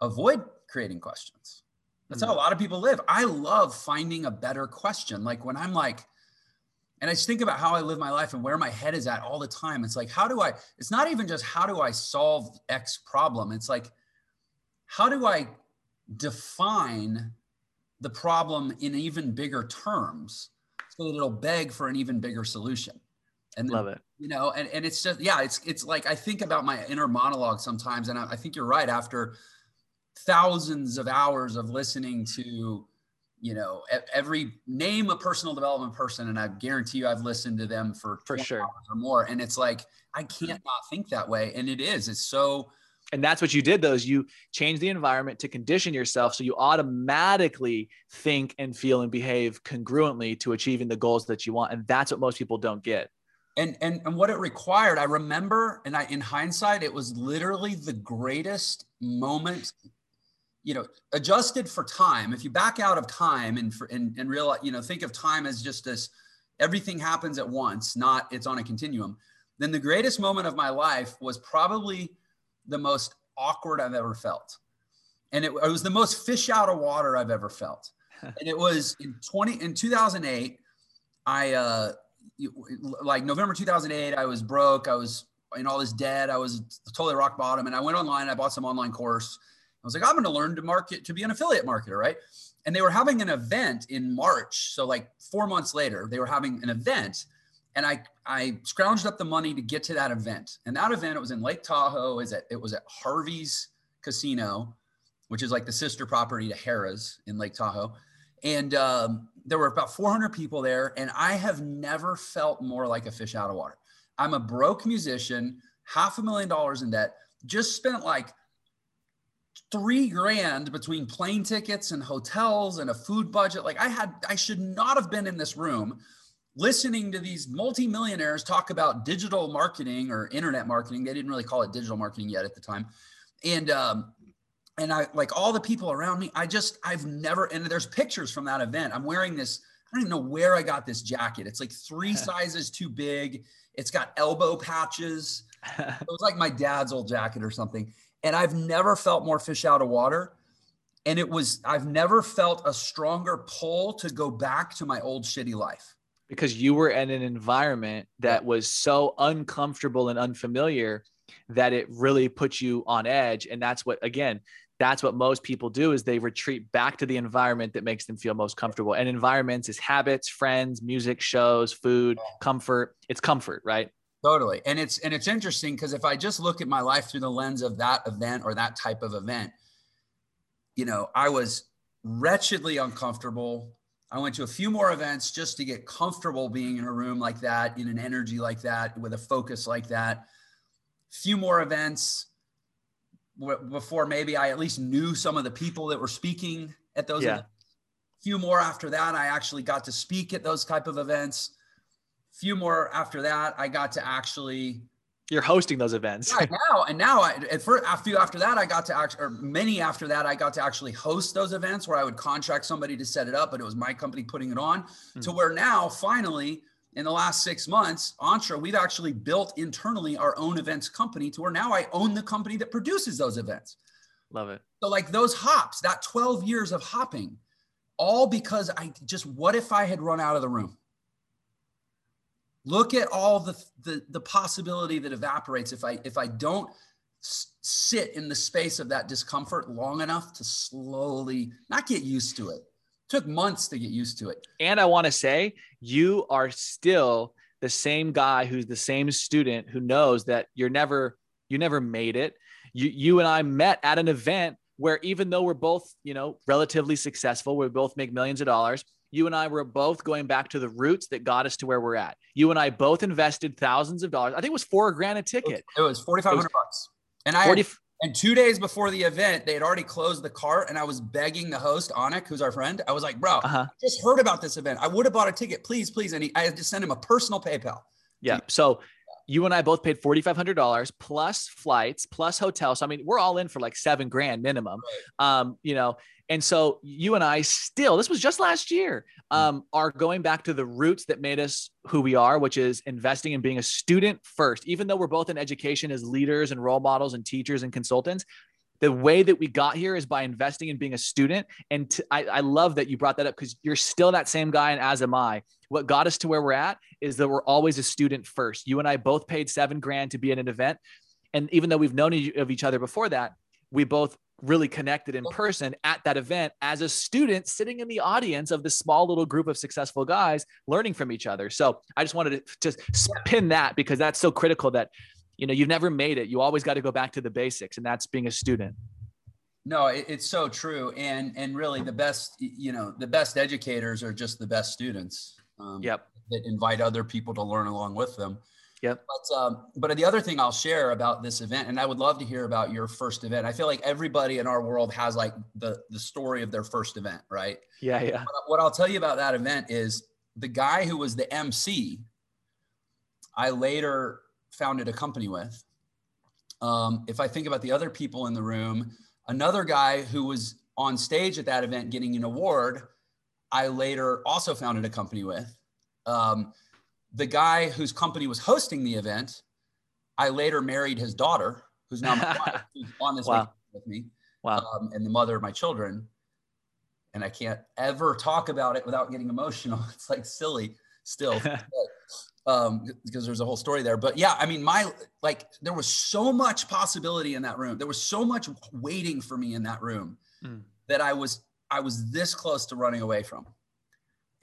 avoid creating questions. That's how a hmm. lot of people live. I love finding a better question. Like when I'm like, and I just think about how I live my life and where my head is at all the time. It's like, how do I, it's not even just how do I solve X problem? It's like, how do I define the problem in even bigger terms so that it'll beg for an even bigger solution? and love it you know and, and it's just yeah it's it's like i think about my inner monologue sometimes and I, I, think you're right after thousands of hours of listening to you know every name a personal development person and i guarantee you i've listened to them for for sure. or more. And it's like i can't not think that way. And it is. It's so and that's what you did though is you change the environment to condition yourself so you automatically think and feel and behave congruently to achieving the goals that you want. And that's what most people don't get. And and and what it required i remember and i in hindsight it was literally the greatest moment you know adjusted for time if you back out of time and for and, and realize you know think of time as just this everything happens at once not it's on a continuum then the greatest moment of my life was probably the most awkward i've ever felt and it, it was the most fish out of water i've ever felt and it was in 20 in 2008 i uh like November 2008, I was broke. I was in all this debt. I was totally rock bottom. And I went online. I bought some online course. I was like, I'm going to learn to market, to be an affiliate marketer, right? And they were having an event in March. So like four months later, they were having an event. And I, I scrounged up the money to get to that event. And that event, it was in Lake Tahoe. Is at, it was at Harvey's Casino, which is like the sister property to Harrah's in Lake Tahoe. And um, there were about 400 people there, and I have never felt more like a fish out of water. I'm a broke musician, half a million dollars in debt, just spent like three grand between plane tickets and hotels and a food budget. Like I had, I should not have been in this room listening to these multimillionaires talk about digital marketing or internet marketing. They didn't really call it digital marketing yet at the time. And um, and I like all the people around me. I just I've never and there's pictures from that event. I'm wearing this. I don't even know where I got this jacket. It's like three sizes too big. It's got elbow patches. it was like my dad's old jacket or something. And I've never felt more fish out of water. And it was I've never felt a stronger pull to go back to my old shitty life. Because you were in an environment that was so uncomfortable and unfamiliar that it really puts you on edge. And that's what, again, that's what most people do is they retreat back to the environment that makes them feel most comfortable and environments is habits friends music shows food oh. comfort it's comfort right totally and it's and it's interesting because if i just look at my life through the lens of that event or that type of event you know i was wretchedly uncomfortable i went to a few more events just to get comfortable being in a room like that in an energy like that with a focus like that few more events before maybe I at least knew some of the people that were speaking at those yeah. events. Few more after that, I actually got to speak at those type of events. Few more after that, I got to actually. You're hosting those events. right now, and now, I, at first, after after that, I got to actually, or many after that, I got to actually host those events where I would contract somebody to set it up, but it was my company putting it on. Mm-hmm. To where now, finally, in the last six months, Entre, we've actually built internally our own events company to where now I own the company that produces those events. Love it. So, like those hops, that 12 years of hopping, all because I just, what if I had run out of the room? Look at all the, the, the possibility that evaporates if I if I don't sit in the space of that discomfort long enough to slowly not get used to it. Took months to get used to it. And I want to say, you are still the same guy who's the same student who knows that you're never you never made it. You you and I met at an event where even though we're both, you know, relatively successful, we both make millions of dollars, you and I were both going back to the roots that got us to where we're at. You and I both invested thousands of dollars. I think it was four grand a ticket. It was 4,500 bucks. And I, 40, and two days before the event, they had already closed the cart, and I was begging the host, Anik, who's our friend. I was like, "Bro, uh-huh. I just heard about this event. I would have bought a ticket, please, please." And he, I had to send him a personal PayPal. Yeah. So you and I both paid forty five hundred dollars plus flights plus hotel. So I mean, we're all in for like seven grand minimum. Right. Um, you know, and so you and I still, this was just last year, hmm. um, are going back to the roots that made us who we are, which is investing in being a student first. Even though we're both in education as leaders and role models and teachers and consultants, the way that we got here is by investing in being a student. And t- I, I love that you brought that up because you're still that same guy, and as am I. What got us to where we're at is that we're always a student first. You and I both paid seven grand to be at an event. And even though we've known of each other before that, we both really connected in person at that event as a student sitting in the audience of this small little group of successful guys learning from each other. So I just wanted to just spin that because that's so critical that you know you've never made it. You always got to go back to the basics, and that's being a student. No, it's so true, and and really the best you know the best educators are just the best students. Um, yep. That invite other people to learn along with them. Yep. But um, but the other thing I'll share about this event, and I would love to hear about your first event. I feel like everybody in our world has like the the story of their first event, right? Yeah, yeah. What I'll tell you about that event is the guy who was the MC. I later founded a company with. Um, if I think about the other people in the room, another guy who was on stage at that event getting an award, I later also founded a company with. Um, the guy whose company was hosting the event, I later married his daughter, who's now my wife, who's on this wow. with me, wow. Um, and the mother of my children. And I can't ever talk about it without getting emotional. It's like silly still, um, because there's a whole story there. But yeah, I mean, my like, there was so much possibility in that room. There was so much waiting for me in that room mm. that I was I was this close to running away from.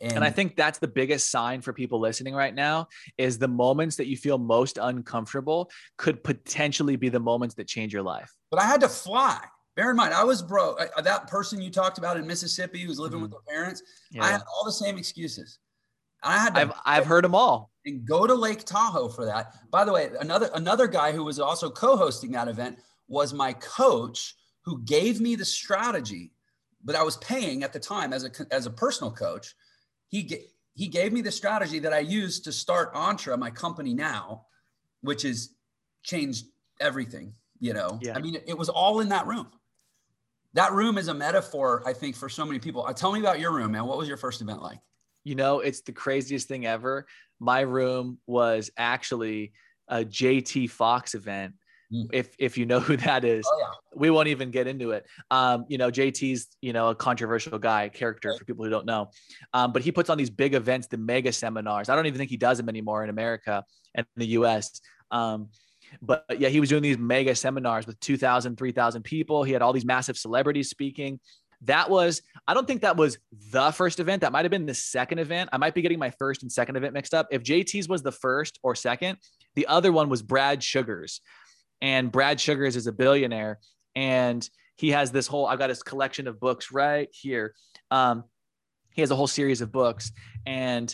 And, and, I think that's the biggest sign for people listening right now is the moments that you feel most uncomfortable could potentially be the moments that change your life. But I had to fly. Bear in mind, I was broke. I, that person you talked about in Mississippi who's living mm-hmm. with their parents, yeah. I had all the same excuses. I had to I've, I've heard them all. And go to Lake Tahoe for that. By the way, another another guy who was also co-hosting that event was my coach who gave me the strategy, but I was paying at the time as a as a personal coach he he gave me the strategy that I use to start Entre, my company now, which has changed everything. You know, yeah. I mean, it, was all in that room. That room is a metaphor, I think, for so many people. Uh, tell me about your room, man. What was your first event like? You know, it's the craziest thing ever. My room was actually a JT Fox event. If if you know who that is. Oh, yeah. We won't even get into it. Um, you know, JT's you know a controversial guy character right. for people who don't know, um, but he puts on these big events, the mega seminars. I don't even think he does them anymore in America and in the U.S. Um, but yeah, he was doing these mega seminars with 2,000, 3,000 people. He had all these massive celebrities speaking. That was, I don't think that was the first event. That might have been the second event. I might be getting my first and second event mixed up. If JT's was the first or second, the other one was Brad Sugars and Brad Sugars is a billionaire, and he has this whole. I've got his collection of books right here. Um, he has a whole series of books, and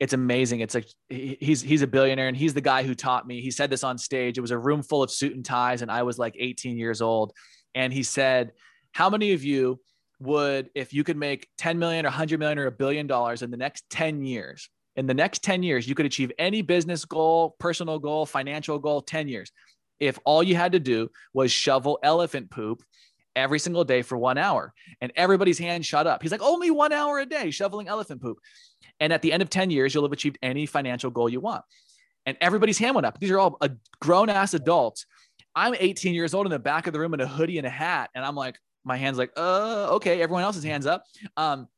it's amazing. It's like he's he's a billionaire, and he's the guy who taught me. He said this on stage. It was a room full of suit and ties, and I was like 18 years old, and he said, "How many of you?" would if you could make 10 million or 100 million or a billion dollars in the next 10 years in the next 10 years you could achieve any business goal personal goal financial goal 10 years if all you had to do was shovel elephant poop every single day for one hour and everybody's hand shut up. He's like, only one hour a day shoveling elephant poop. And at the end of 10 years, you'll have achieved any financial goal you want. And everybody's hand went up. These are all a grown ass adults. I'm 18 years old in the back of the room in a hoodie and a hat. And I'm like, my hand's like, uh, okay. Everyone else's hands up. Um,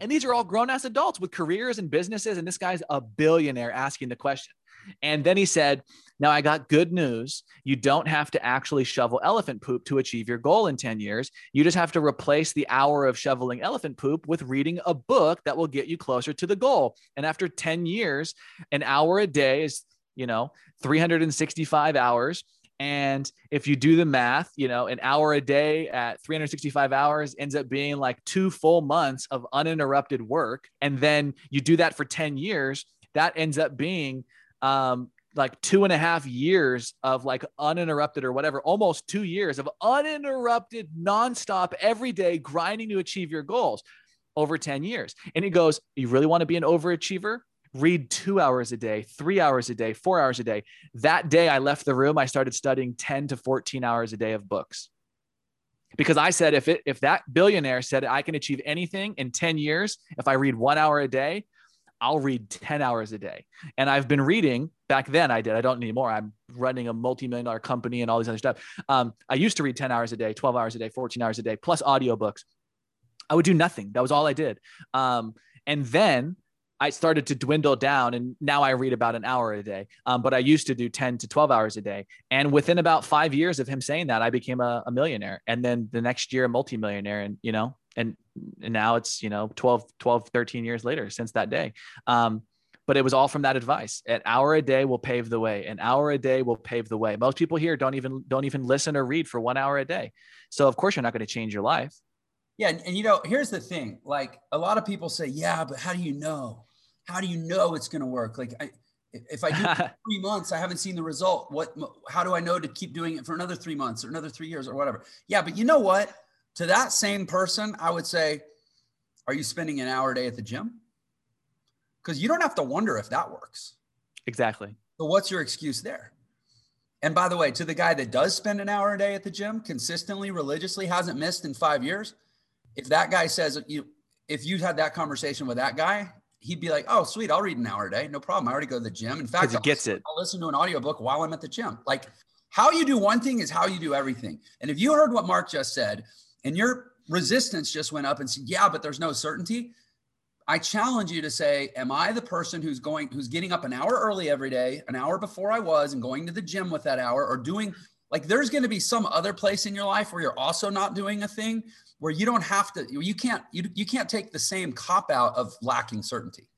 and these are all grown ass adults with careers and businesses. And this guy's a billionaire asking the question. And then he said, Now I got good news. You don't have to actually shovel elephant poop to achieve your goal in 10 years. You just have to replace the hour of shoveling elephant poop with reading a book that will get you closer to the goal. And after 10 years, an hour a day is, you know, 365 hours. And if you do the math, you know, an hour a day at 365 hours ends up being like two full months of uninterrupted work. And then you do that for 10 years, that ends up being um, like two and a half years of like uninterrupted or whatever, almost two years of uninterrupted, nonstop, every day grinding to achieve your goals over 10 years. And he goes, You really want to be an overachiever? Read two hours a day, three hours a day, four hours a day. That day I left the room, I started studying 10 to 14 hours a day of books. Because I said, if it if that billionaire said I can achieve anything in 10 years, if I read one hour a day, I'll read 10 hours a day. And I've been reading back then I did. I don't anymore. I'm running a multi-million dollar company and all these other stuff. Um, I used to read 10 hours a day, 12 hours a day, 14 hours a day, plus audiobooks. I would do nothing. That was all I did. Um, and then I started to dwindle down and now I read about an hour a day. Um, but I used to do 10 to 12 hours a day. And within about five years of him saying that, I became a, a millionaire. And then the next year, a multimillionaire. And, you know, and, and now it's you know 12 12 13 years later since that day um, but it was all from that advice an hour a day will pave the way an hour a day will pave the way most people here don't even don't even listen or read for one hour a day so of course you're not going to change your life yeah and, and you know here's the thing like a lot of people say yeah but how do you know how do you know it's going to work like I, if I do three months, I haven't seen the result. What? How do I know to keep doing it for another three months or another three years or whatever? Yeah, but you know what? To that same person, I would say, Are you spending an hour a day at the gym? Because you don't have to wonder if that works. Exactly. So, what's your excuse there? And by the way, to the guy that does spend an hour a day at the gym consistently, religiously, hasn't missed in five years, if that guy says you, if you had that conversation with that guy, he'd be like, "Oh, sweet, I'll read an hour a day, no problem. I already go to the gym. In fact, he gets listen, it. I'll listen to an audiobook while I'm at the gym. Like, how you do one thing is how you do everything. And if you heard what Mark just said, and your resistance just went up and said, yeah, but there's no certainty. I challenge you to say, am I the person who's going, who's getting up an hour early every day, an hour before I was, and going to the gym with that hour, or doing like there's going to be some other place in your life where you're also not doing a thing where you don't have to, you can't, you, you can't take the same cop out of lacking certainty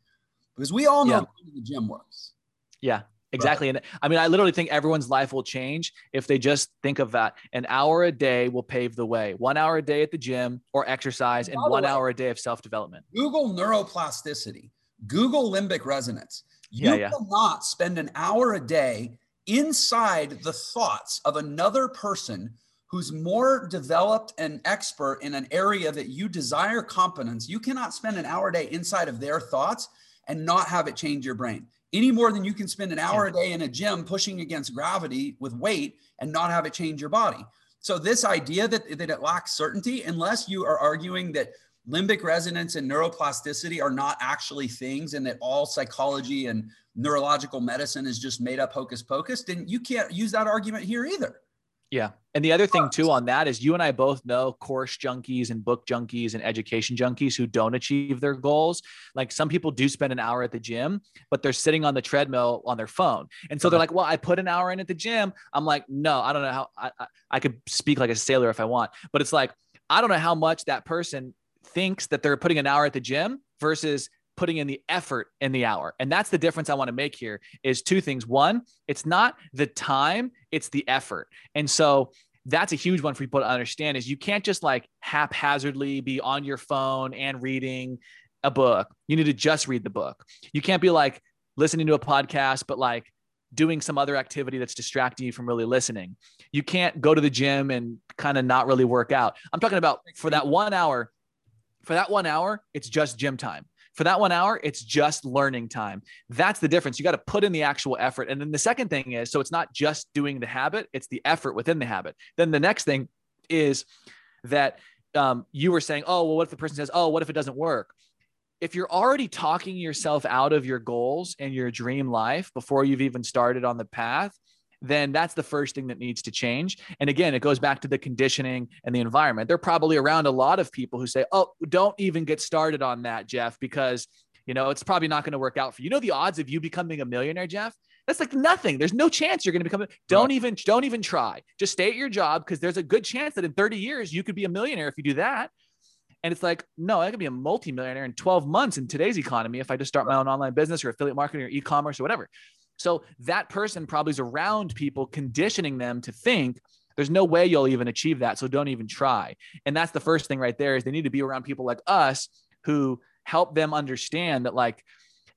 because we all know yeah. the gym works. Yeah. Exactly. Right. And I mean, I literally think everyone's life will change if they just think of that. An hour a day will pave the way. One hour a day at the gym or exercise, and one way, hour a day of self development. Google neuroplasticity, Google limbic resonance. You yeah, yeah. cannot spend an hour a day inside the thoughts of another person who's more developed and expert in an area that you desire competence. You cannot spend an hour a day inside of their thoughts and not have it change your brain any more than you can spend an hour a day in a gym pushing against gravity with weight and not have it change your body. So this idea that, that it lacks certainty, unless you are arguing that limbic resonance and neuroplasticity are not actually things and that all psychology and neurological medicine is just made up hocus pocus, then you can't use that argument here either. Yeah. And the other thing too on that is you and I both know course junkies and book junkies and education junkies who don't achieve their goals. Like some people do spend an hour at the gym, but they're sitting on the treadmill on their phone. And so they're uh-huh. like, well, I put an hour in at the gym. I'm like, no, I don't know how I, I, I could speak like a sailor if I want, but it's like, I don't know how much that person thinks that they're putting an hour at the gym versus putting in the effort in the hour. And that's the difference I want to make here is two things. One, it's not the time, it's the effort. And so that's a huge one for people to understand is you can't just like haphazardly be on your phone and reading a book. You need to just read the book. You can't be like listening to a podcast, but like doing some other activity that's distracting you from really listening. You can't go to the gym and kind of not really work out. I'm talking about for that one hour, for that one hour, it's just gym time. For that one hour, it's just learning time. That's the difference. You got to put in the actual effort. And then the second thing is so it's not just doing the habit, it's the effort within the habit. Then the next thing is that um, you were saying, oh, well, what if the person says, oh, what if it doesn't work? If you're already talking yourself out of your goals and your dream life before you've even started on the path, then that's the first thing that needs to change. And again, it goes back to the conditioning and the environment. They're probably around a lot of people who say, "Oh, don't even get started on that, Jeff, because you know it's probably not going to work out for you." You know the odds of you becoming a millionaire, Jeff? That's like nothing. There's no chance you're going to become. Don't right. even don't even try. Just stay at your job because there's a good chance that in 30 years you could be a millionaire if you do that. And it's like, no, I could be a multimillionaire in 12 months in today's economy if I just start my own online business or affiliate marketing or e-commerce or whatever. So that person probably is around people conditioning them to think there's no way you'll even achieve that. So don't even try. And that's the first thing right there is they need to be around people like us who help them understand that like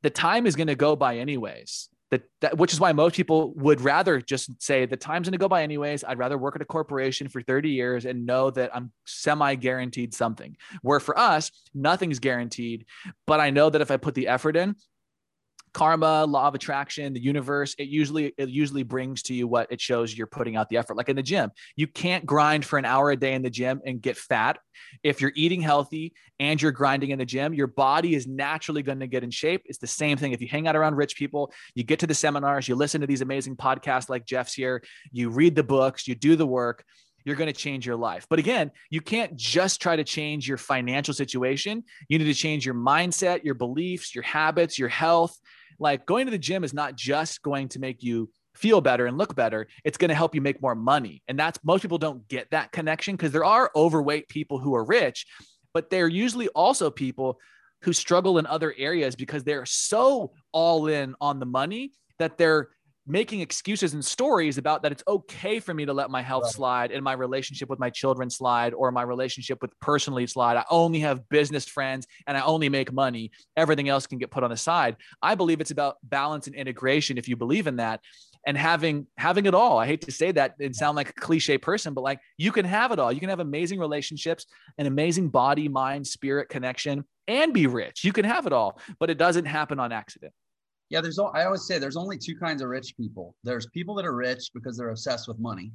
the time is going to go by anyways that, that which is why most people would rather just say the time's going to go by anyways i'd rather work at a corporation for 30 years and know that i'm semi guaranteed something where for us nothing's guaranteed but i know that if i put the effort in karma law of attraction the universe it usually it usually brings to you what it shows you're putting out the effort like in the gym you can't grind for an hour a day in the gym and get fat if you're eating healthy and you're grinding in the gym your body is naturally going to get in shape it's the same thing if you hang out around rich people you get to the seminars you listen to these amazing podcasts like jeff's here you read the books you do the work you're going to change your life. But again, you can't just try to change your financial situation. You need to change your mindset, your beliefs, your habits, your health. Like going to the gym is not just going to make you feel better and look better. It's going to help you make more money. And that's most people don't get that connection because there are overweight people who are rich, but they're usually also people who struggle in other areas because they're so all in on the money that they're making excuses and stories about that it's okay for me to let my health right. slide and my relationship with my children slide or my relationship with personally slide. I only have business friends and I only make money. Everything else can get put on the side. I believe it's about balance and integration if you believe in that and having having it all. I hate to say that and sound like a cliche person, but like you can have it all. You can have amazing relationships, an amazing body, mind, spirit connection and be rich. You can have it all, but it doesn't happen on accident. Yeah, there's. I always say there's only two kinds of rich people. There's people that are rich because they're obsessed with money,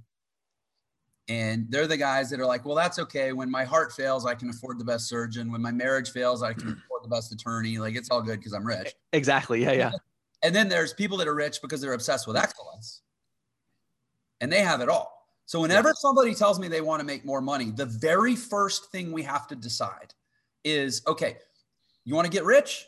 and they're the guys that are like, well, that's okay. When my heart fails, I can afford the best surgeon. When my marriage fails, I can afford the best attorney. Like it's all good because I'm rich. Exactly. Yeah, yeah. And then there's people that are rich because they're obsessed with excellence, and they have it all. So whenever yeah. somebody tells me they want to make more money, the very first thing we have to decide is, okay, you want to get rich?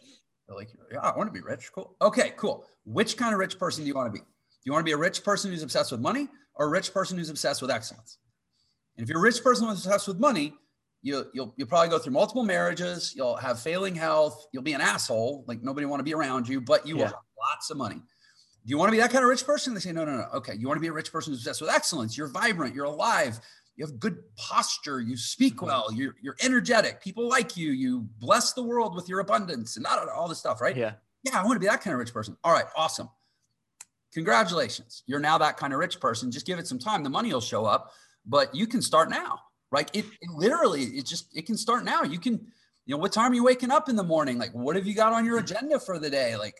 They're like, yeah, I want to be rich. Cool. Okay, cool. Which kind of rich person do you want to be? Do you want to be a rich person who's obsessed with money or a rich person who's obsessed with excellence? And if you're a rich person who's obsessed with money, you, you'll, you'll probably go through multiple marriages. You'll have failing health. You'll be an asshole. Like nobody want to be around you, but you yeah. will have lots of money. Do you want to be that kind of rich person? They say, no, no, no. Okay. You want to be a rich person who's obsessed with excellence. You're vibrant. You're alive you have good posture, you speak mm-hmm. well, you're, you're energetic, people like you, you bless the world with your abundance and all this stuff, right? Yeah. Yeah, I want to be that kind of rich person. All right, awesome. Congratulations. You're now that kind of rich person. Just give it some time. The money will show up, but you can start now, right? It, it literally, it just, it can start now. You can, you know, what time are you waking up in the morning? Like, what have you got on your agenda for the day? Like,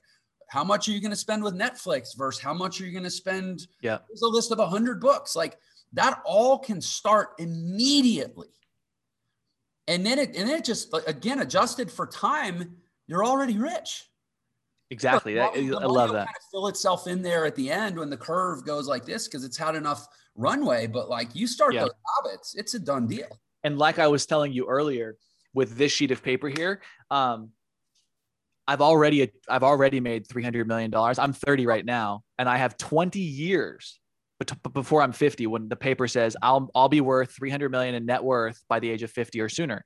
how much are you going to spend with Netflix versus how much are you going to spend? Yeah. There's a list of a hundred books. Like, that all can start immediately. And then it and then it just again adjusted for time, you're already rich. Exactly. That, I love that. Kind of fill itself in there at the end when the curve goes like this because it's had enough runway. But like you start yeah. those habits, it's a done deal. And like I was telling you earlier, with this sheet of paper here, um, I've already I've already made three hundred million dollars. I'm 30 right now, and I have 20 years before I'm 50, when the paper says I'll I'll be worth 300 million in net worth by the age of 50 or sooner,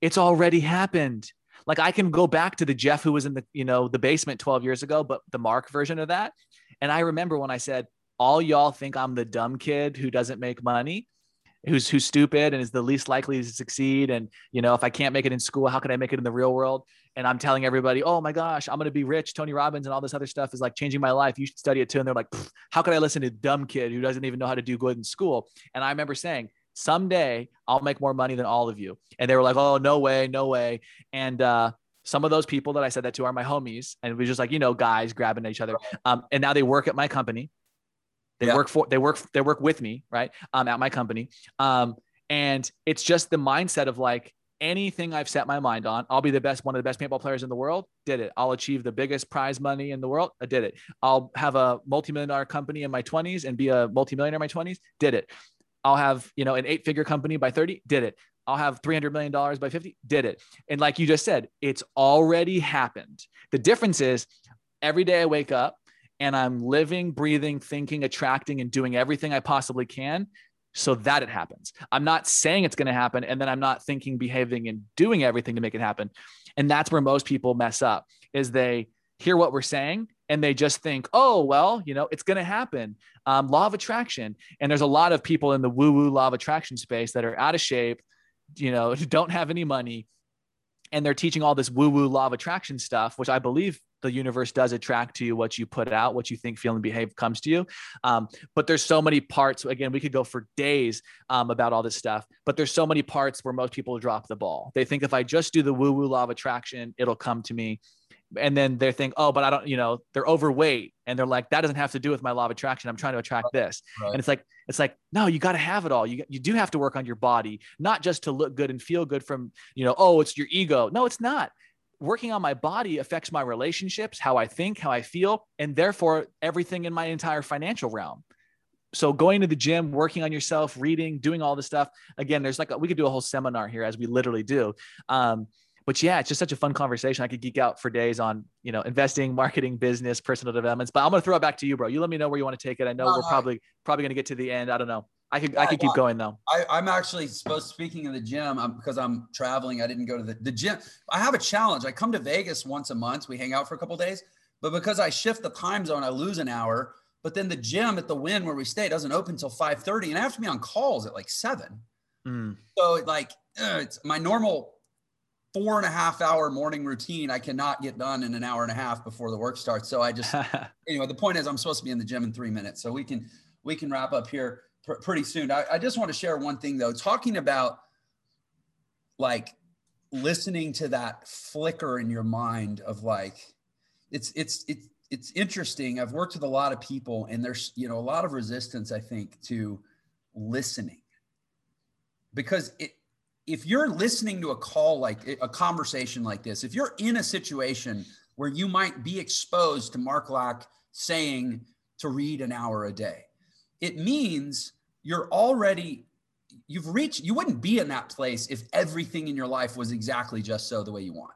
it's already happened. Like I can go back to the Jeff who was in the you know the basement 12 years ago, but the Mark version of that. And I remember when I said, "All y'all think I'm the dumb kid who doesn't make money." who's who's stupid and is the least likely to succeed and you know if i can't make it in school how can i make it in the real world and i'm telling everybody oh my gosh i'm going to be rich tony robbins and all this other stuff is like changing my life you should study it too and they're like how could i listen to a dumb kid who doesn't even know how to do good in school and i remember saying someday i'll make more money than all of you and they were like oh no way no way and uh some of those people that I said that to are my homies, and it was just like you know guys grabbing at each other. Um, and now they work at my company, they yeah. work for they work they work with me, right? Um, at my company. Um, and it's just the mindset of like anything I've set my mind on, I'll be the best, one of the best paintball players in the world. Did it. I'll achieve the biggest prize money in the world. I did it. I'll have a multi-million dollar company in my 20s and be a multi-millionaire in my 20s. Did it. I'll have, you know, an eight figure company by 30. Did it. I'll have $300 million by 50. Did it. And like you just said, it's already happened. The difference is every day I wake up and I'm living, breathing, thinking, attracting, and doing everything I possibly can so that it happens. I'm not saying it's going to happen. And then I'm not thinking, behaving, and doing everything to make it happen. And that's where most people mess up is they hear what we're saying and they just think, oh, well, you know, it's going to happen. Um, law of attraction. And there's a lot of people in the woo woo law of attraction space that are out of shape, you know, don't have any money. And they're teaching all this woo woo law of attraction stuff, which I believe the universe does attract to you what you put out, what you think, feel, and behave comes to you. Um, but there's so many parts. Again, we could go for days um, about all this stuff, but there's so many parts where most people drop the ball. They think if I just do the woo woo law of attraction, it'll come to me and then they think, oh, but I don't, you know, they're overweight, and they're like, that doesn't have to do with my law of attraction. I'm trying to attract this, right. and it's like, it's like, no, you got to have it all. You you do have to work on your body, not just to look good and feel good from, you know, oh, it's your ego. No, it's not. Working on my body affects my relationships, how I think, how I feel, and therefore everything in my entire financial realm. So going to the gym, working on yourself, reading, doing all this stuff. Again, there's like a, we could do a whole seminar here as we literally do. Um, but yeah, it's just such a fun conversation. I could geek out for days on, you know, investing, marketing, business, personal developments. But I'm gonna throw it back to you, bro. You let me know where you want to take it. I know we're probably probably gonna get to the end. I don't know. I could yeah, I could keep going though. I, am actually supposed speaking of the gym I'm, because I'm traveling. I didn't go to the, the gym. I have a challenge. I come to Vegas once a month. We hang out for a couple days, but because I shift the time zone, I lose an hour. But then the gym at the Wynn where we stay doesn't open until 5:30, and I have to be on calls at like seven. Mm. So like it's my normal four and a half hour morning routine I cannot get done in an hour and a half before the work starts. So I just anyway, the point is I'm supposed to be in the gym in three minutes. So we can we can wrap up here pr- pretty soon. I, I just want to share one thing though, talking about like listening to that flicker in your mind of like it's it's it's it's interesting. I've worked with a lot of people and there's you know a lot of resistance, I think, to listening because it if you're listening to a call like a conversation like this, if you're in a situation where you might be exposed to Mark Lack saying to read an hour a day, it means you're already you've reached you wouldn't be in that place if everything in your life was exactly just so the way you want.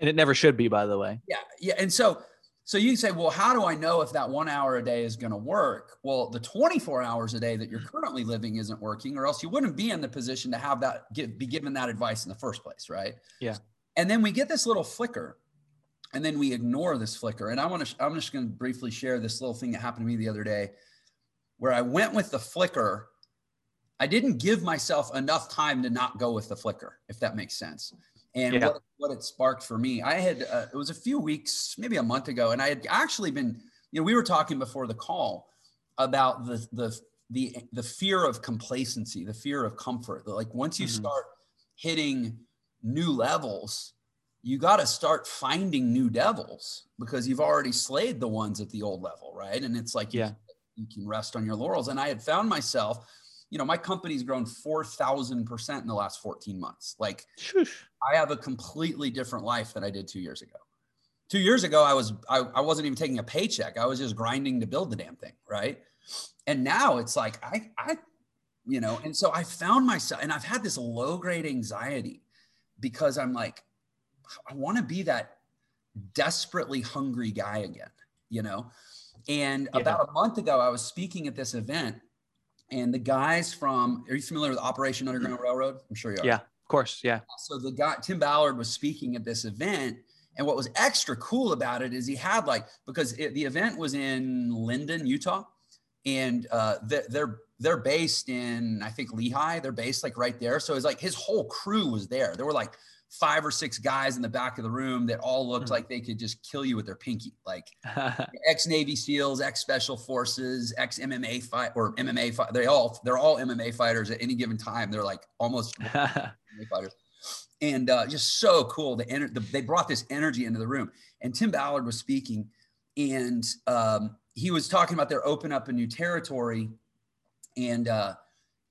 And it never should be, by the way. Yeah. Yeah. And so so you say, well, how do I know if that one hour a day is going to work? Well, the 24 hours a day that you're currently living isn't working, or else you wouldn't be in the position to have that give, be given that advice in the first place, right? Yeah. And then we get this little flicker, and then we ignore this flicker. And I want to, I'm just going to briefly share this little thing that happened to me the other day, where I went with the flicker. I didn't give myself enough time to not go with the flicker, if that makes sense and yeah. what, what it sparked for me. I had, uh, it was a few weeks, maybe a month ago, and I had actually been, you know, we were talking before the call about the, the, the, the fear of complacency, the fear of comfort. Like once you mm-hmm. start hitting new levels, you got to start finding new devils because you've already slayed the ones at the old level, right? And it's like, yeah, you, you can rest on your laurels. And I had found myself you know, my company's grown 4,000% in the last 14 months. Like I have a completely different life than I did two years ago. Two years ago, I was, I, I wasn't even taking a paycheck. I was just grinding to build the damn thing. Right. And now it's like, I, I, you know, and so I found myself, and I've had this low grade anxiety because I'm like, I want to be that desperately hungry guy again, you know? And yeah. about a month ago, I was speaking at this event and the guys from are you familiar with Operation Underground Railroad? I'm sure you are. Yeah, of course. Yeah. So the guy Tim Ballard was speaking at this event, and what was extra cool about it is he had like because it, the event was in Lindon, Utah, and uh, they're they're based in I think Lehi. They're based like right there. So it's like his whole crew was there. There were like five or six guys in the back of the room that all looked mm-hmm. like they could just kill you with their pinky, like ex Navy SEALs, ex Special Forces, ex MMA fight or MMA fight. They all they're all MMA fighters at any given time. They're like almost MMA fighters, and uh, just so cool. The, ener- the, they brought this energy into the room, and Tim Ballard was speaking, and um, he was talking about their open up a new territory, and uh,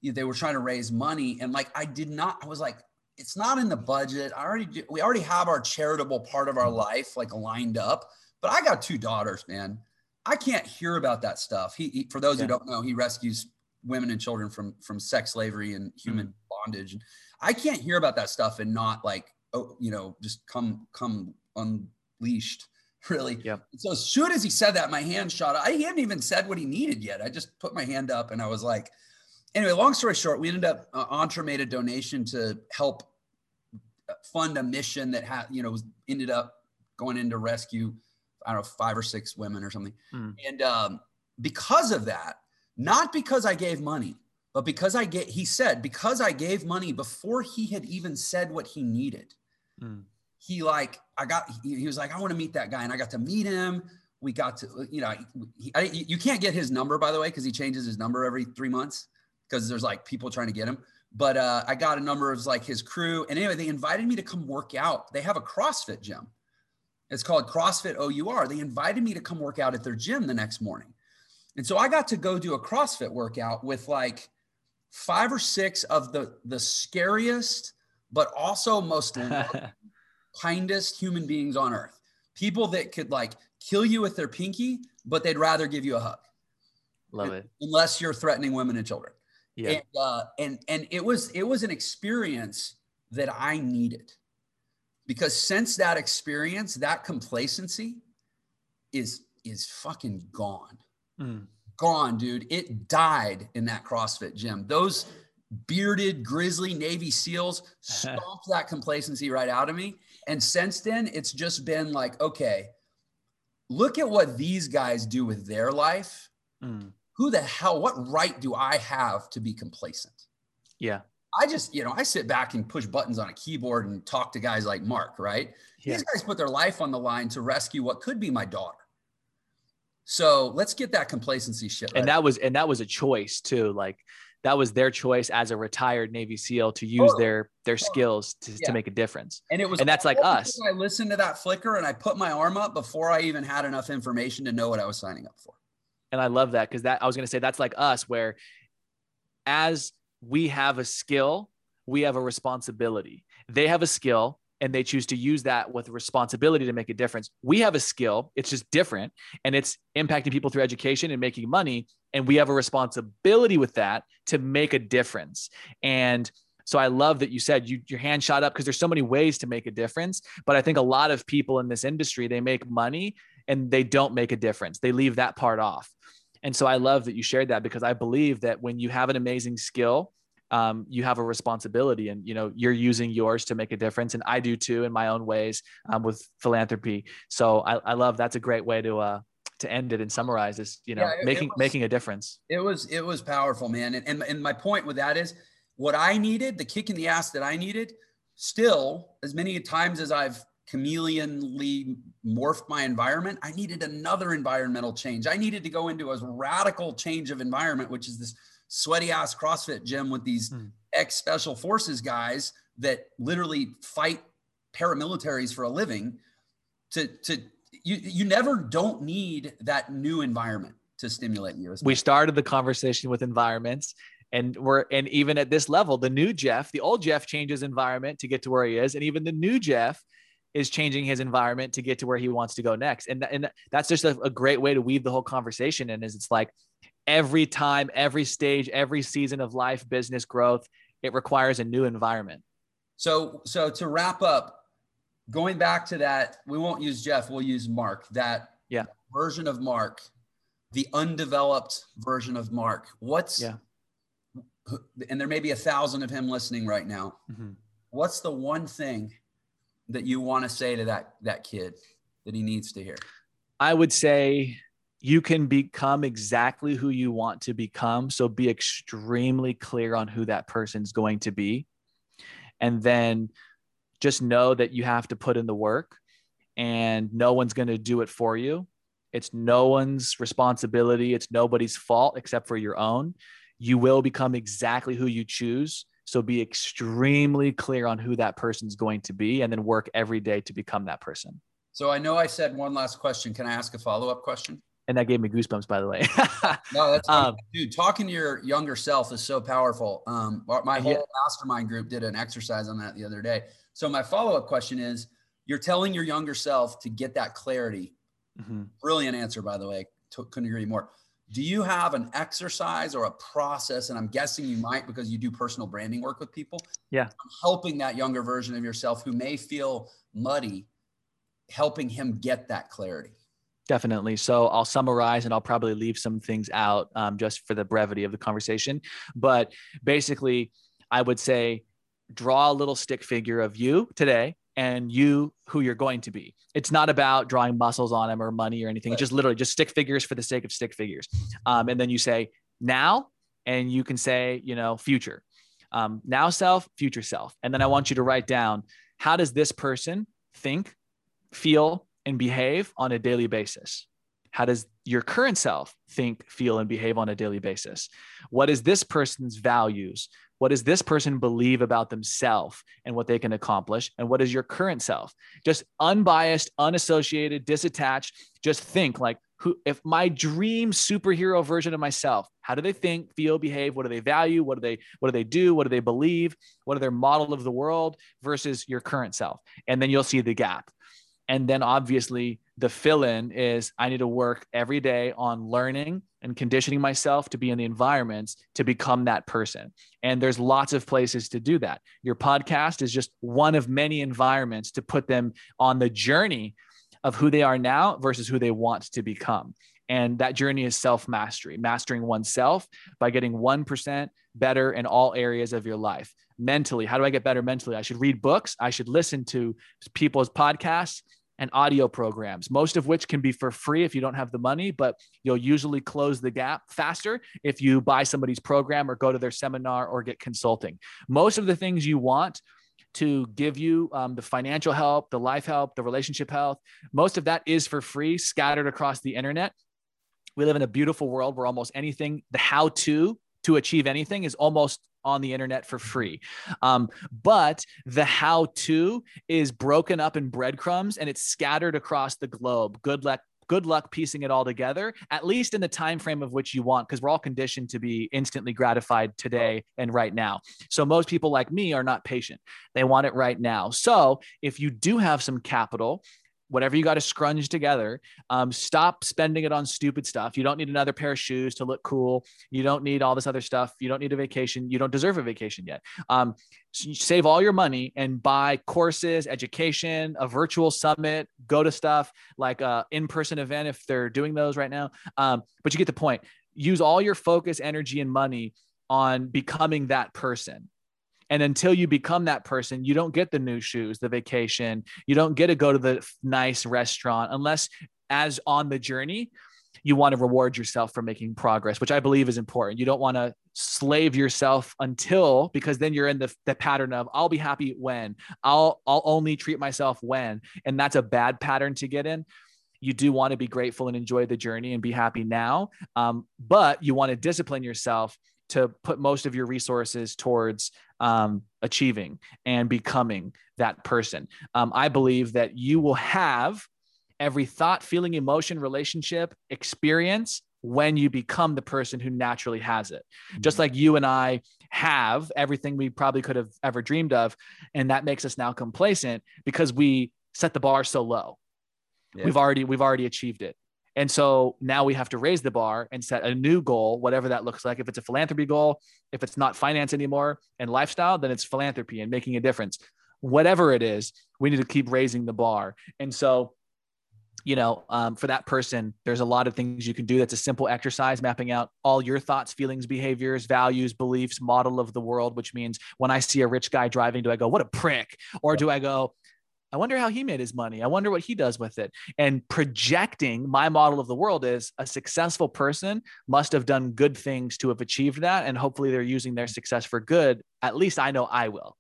they were trying to raise money, and like I did not, I was like it's not in the budget. I already do, we already have our charitable part of our mm-hmm. life like lined up. But I got two daughters, man. I can't hear about that stuff. He, he for those yeah. who don't know, he rescues women and children from from sex slavery and human mm-hmm. bondage. I can't hear about that stuff and not like oh, you know, just come come unleashed really. Yeah. So as soon as he said that, my hand shot. I hadn't even said what he needed yet. I just put my hand up and I was like, anyway, long story short, we ended up uh, Entre made a donation to help uh, fund a mission that had, you know, was ended up going in to rescue, I don't know, five or six women or something. Mm. And um, because of that, not because I gave money, but because I get, he said, because I gave money before he had even said what he needed. Mm. He like, I got, he, he was like, I want to meet that guy. And I got to meet him. We got to, you know, he, I, you can't get his number, by the way, because he changes his number every three months because there's like people trying to get him. But uh, I got a number of like his crew. And anyway, they invited me to come work out. They have a CrossFit gym. It's called CrossFit OUR. They invited me to come work out at their gym the next morning. And so I got to go do a CrossFit workout with like five or six of the the scariest, but also most kindest human beings on earth. People that could like kill you with their pinky, but they'd rather give you a hug. Love it. Unless you're threatening women and children. Yeah. And uh, and and it was it was an experience that I needed because since that experience, that complacency is is fucking gone. Mm. Gone, dude. It died in that CrossFit gym. Those bearded grizzly Navy SEALs stomped that complacency right out of me. And since then, it's just been like, okay, look at what these guys do with their life. Mm. Who the hell, what right do I have to be complacent? Yeah. I just, you know, I sit back and push buttons on a keyboard and talk to guys like Mark, right? Yeah. These guys put their life on the line to rescue what could be my daughter. So let's get that complacency shit. And right. that was and that was a choice too. Like that was their choice as a retired Navy SEAL to use their their skills to, Yeah. to make a difference. and it was and that's like us. I listened to that flicker and I put my arm up before I even had enough information to know what I was signing up for. And I love that because that I was going to say that's like us, where as we have a skill, we have a responsibility. They have a skill and they choose to use that with responsibility to make a difference. We have a skill, it's just different and it's impacting people through education and making money. And we have a responsibility with that to make a difference. And so I love that you said you, your hand shot up because there's so many ways to make a difference. But I think a lot of people in this industry, they make money and they don't make a difference. They leave that part off. And so I love that you shared that because I believe that when you have an amazing skill, um, you have a responsibility and you know you're using yours to make a difference and i do too in my own ways um, with philanthropy so I, I love that's a great way to uh to end it and summarize this you know Yeah, it- it making was- making a difference It was it was powerful, man. And, and and my point with that is what I needed, the kick in the ass that I needed, still as many times as I've chameleonly morphed my environment, I needed another environmental change. I needed to go into a radical change of environment, which is this sweaty ass CrossFit gym with these Hmm. ex special forces guys that literally fight paramilitaries for a living to to you you never don't need that new environment to stimulate you. as we started the conversation with environments and we're and even at this level the new jeff the old jeff changes environment to get to where he is and even the new jeff is changing his environment to get to where he wants to go next and, and that's just a, a great way to weave the whole conversation in is it's like every time every stage every season of life business growth it requires a new environment So, so to wrap up, going back to that, we won't use Jeff, we'll use Mark. That Yeah. version of Mark, the undeveloped version of Mark. What's Yeah. And there may be a thousand of him listening right now. Mm-hmm. What's the one thing that you want to say to that that kid that he needs to hear? I would say you can become exactly who you want to become. So be extremely clear on who that person's going to be. And then just know that you have to put in the work and no one's going to do it for you. It's no one's responsibility. It's nobody's fault except for your own. You will become exactly who you choose. So be extremely clear on who that person's going to be and then work every day to become that person. So I know I said one last question. Can I ask a follow-up question? And that gave me goosebumps, by the way. No, that's Um, dude. Talking to your younger self is so powerful. Um, my whole Yeah. mastermind group did an exercise on that the other day. So my follow up question is: You're telling your younger self to get that clarity. Mhm. Brilliant answer, by the way. T- couldn't agree more. Do you have an exercise or a process? And I'm guessing you might because you do personal branding work with people. Yeah. on Helping that younger version of yourself who may feel muddy helping him get that clarity. Definitely. So I'll summarize and I'll probably leave some things out um, just for the brevity of the conversation. But basically, I would say draw a little stick figure of you today and you who you're going to be. It's not about drawing muscles on them or money or anything. Right. Just literally just stick figures for the sake of stick figures. Um, and then you say now, and you can say, you know, future. Um, now self, future self. And then I want you to write down how does this person think, feel, and behave on a daily basis? How does your current self think, feel, and behave on a daily basis? What is this person's values? What does this person believe about themselves and what they can accomplish? And what is your current self? Just unbiased, unassociated, disattached. Just think like, who, if my dream superhero version of myself, how do they think, feel, behave? What do they value? What do they, what do they do? What do they believe? What are their model of the world versus your current self? And then you'll see the gap. And then obviously the fill in is I need to work every day on learning and conditioning myself to be in the environments to become that person. And there's lots of places to do that. Your podcast is just one of many environments to put them on the journey of who they are now versus who they want to become. And that journey is self mastery, mastering oneself by getting 1% better in all areas of your life. Mentally, how do I get better mentally? I should read books, I should listen to people's podcasts and audio programs, most of which can be for free if you don't have the money, but you'll usually close the gap faster if you buy somebody's program or go to their seminar or get consulting. Most of the things you want to give you um, the financial help, the life help, the relationship health, most of that is for free, scattered across the internet. We live in a beautiful world where almost anything, the how to to achieve anything is almost on the internet for free. Um, but the how to is broken up in breadcrumbs and it's scattered across the globe. Good luck. Good luck piecing it all together, at least in the time frame of which you want, because we're all conditioned to be instantly gratified today and right now. So most people like me are not patient; they want it right now. So if you do have some capital, whatever you got to scrunch together. Um, stop spending it on stupid stuff. You don't need another pair of shoes to look cool. You don't need all this other stuff. You don't need a vacation. You don't deserve a vacation yet. Um, so save all your money and buy courses, education, a virtual summit, go to stuff like a in-person event if they're doing those right now. Um, but you get the point. Use all your focus, energy, and money on becoming that person and until you become that person, you don't get the new shoes, the vacation, you don't get to go to the nice restaurant unless, as on the journey, you want to reward yourself for making progress, which I believe is important. You don't want to slave yourself until because then you're in the, the pattern of I'll be happy when. I'll I'll only treat myself when. And that's a bad pattern to get in. You do want to be grateful and enjoy the journey and be happy now. Um, but you want to discipline yourself to put most of your resources towards um, achieving and becoming that person. Um, I believe that you will have every thought, feeling, emotion, relationship, experience when you become the person who naturally has it. Mm-hmm. Just like you and I have everything we probably could have ever dreamed of. And that makes us now complacent because we set the bar so low. Yeah. We've already we've already achieved it. And so now we have to raise the bar and set a new goal, whatever that looks like. If it's a philanthropy goal, if it's not finance anymore and lifestyle, then it's philanthropy and making a difference. Whatever it is, we need to keep raising the bar. And so, you know, um, for that person, there's a lot of things you can do. That's a simple exercise, mapping out all your thoughts, feelings, behaviors, values, beliefs, model of the world, which means when I see a rich guy driving, do I go, what a prick? Or do I go, I wonder how he made his money. I wonder what he does with it. And projecting my model of the world is a successful person must have done good things to have achieved that. And hopefully they're using their success for good. At least I know I will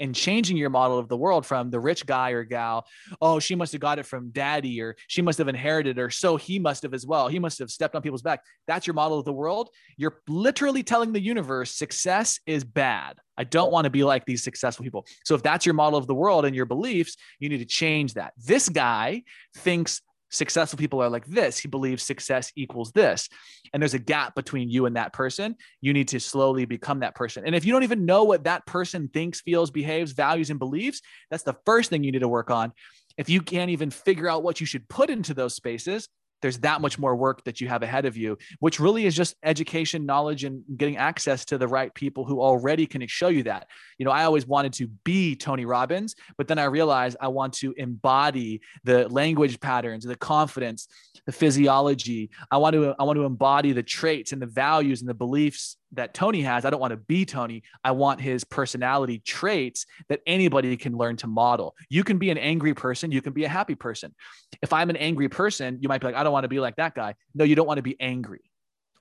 and changing your model of the world from the rich guy or gal, oh, she must have got it from daddy or she must have inherited or so he must have as well. He must have stepped on people's back. That's your model of the world. You're literally telling the universe success is bad. I don't want to be like these successful people. So if that's your model of the world and your beliefs, you need to change that. This guy thinks successful people are like this. He believes success equals this. And there's a gap between you and that person. You need to slowly become that person. And if you don't even know what that person thinks, feels, behaves, values, and believes, that's the first thing you need to work on. If you can't even figure out what you should put into those spaces, there's that much more work that you have ahead of you, which really is just education, knowledge, and getting access to the right people who already can show you that. You know, I always wanted to be Tony Robbins, but then I realized I want to embody the language patterns, the confidence, the physiology. I want to I want to embody the traits and the values and the beliefs that Tony has. I don't want to be Tony. I want his personality traits that anybody can learn to model. You can be an angry person, you can be a happy person. If I'm an angry person, you might be like, I don't want to be like that guy. No, you don't want to be angry.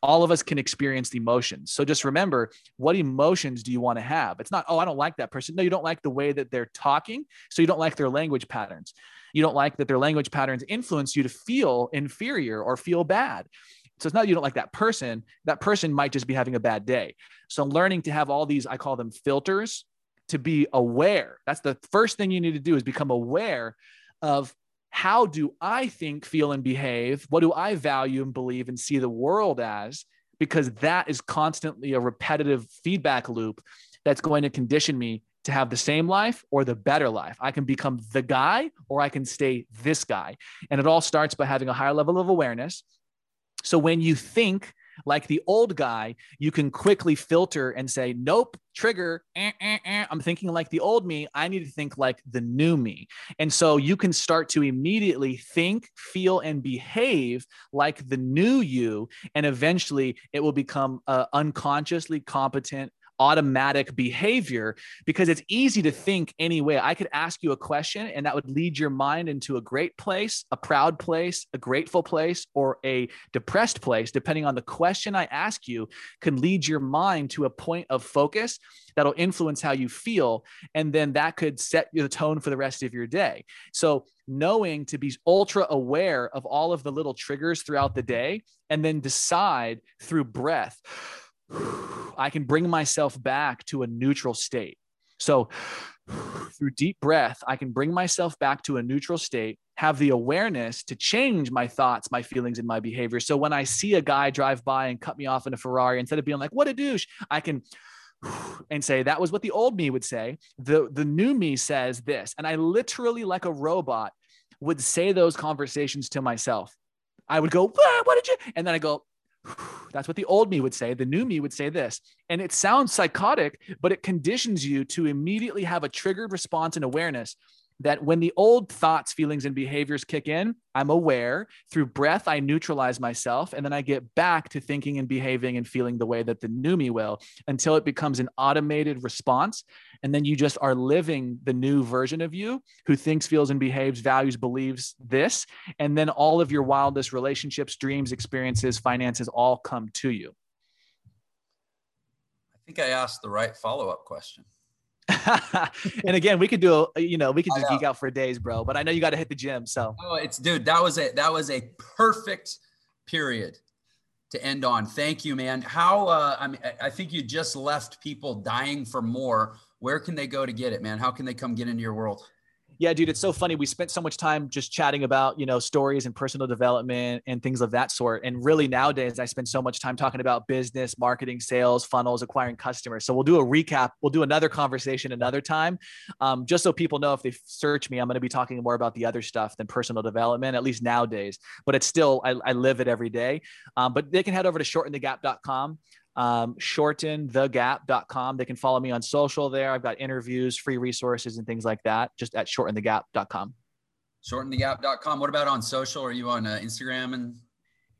All of us can experience the emotions. So just remember, what emotions do you want to have? It's not, oh, I don't like that person. No, you don't like the way that they're talking. So you don't like their language patterns. You don't like that their language patterns influence you to feel inferior or feel bad. So it's not you don't like that person. That person might just be having a bad day. So learning to have all these, I call them filters, to be aware. That's the first thing you need to do is become aware of how do I think, feel, and behave? What do I value and believe and see the world as? Because that is constantly a repetitive feedback loop that's going to condition me to have the same life or the better life. I can become the guy or I can stay this guy. And it all starts by having a higher level of awareness so when you think like the old guy, you can quickly filter and say, nope, trigger. Eh, eh, eh. I'm thinking like the old me. I need to think like the new me. And so you can start to immediately think, feel, and behave like the new you. And eventually it will become uh, unconsciously competent, automatic behavior because it's easy to think anyway. I could ask you a question and that would lead your mind into a great place, a proud place, a grateful place, or a depressed place, depending on the question I ask you, can lead your mind to a point of focus that'll influence how you feel. And then that could set the tone for the rest of your day. So, knowing to be ultra aware of all of the little triggers throughout the day and then decide through breath I can bring myself back to a neutral state. So, through deep breath, I can bring myself back to a neutral state, have the awareness to change my thoughts, my feelings, and my behavior. So, when I see a guy drive by and cut me off in a Ferrari, instead of being like, what a douche, I can and say that was what the old me would say the the new me says this and i literally like a robot would say those conversations to myself i would go what did you and then i go that's what the old me would say. The new me would say this. And it sounds psychotic, but it conditions you to immediately have a triggered response and awareness that when the old thoughts, feelings, and behaviors kick in, I'm aware. Through breath, I neutralize myself. And then I get back to thinking and behaving and feeling the way that the new me will until it becomes an automated response. And then you just are living the new version of you who thinks, feels, and behaves, values, believes this. And then all of your wildest relationships, dreams, experiences, finances all come to you. I think I asked the right follow up question. and again, we could do a, you know, we could just geek out for days, bro. But I know you got to hit the gym. So oh, it's dude, that was a that was a perfect period to end on. Thank you, man. How uh, I mean, I think you just left people dying for more. Where can they go to get it, man? How can they come get into your world? Yeah, dude, it's so funny. We spent so much time just chatting about, you know, stories and personal development and things of that sort. And really nowadays, I spend so much time talking about business, marketing, sales, funnels, acquiring customers. So we'll do a recap. We'll do another conversation another time, um, just so people know if they search me, I'm going to be talking more about the other stuff than personal development, at least nowadays. But it's still, I, I live it every day. Um, but they can head over to shortenthegap.com um, shortenthegap.com. They can follow me on social there. I've got interviews, free resources, and things like that just at shortenthegap.com. Shortenthegap.com. What about on social? Are you on uh, Instagram and?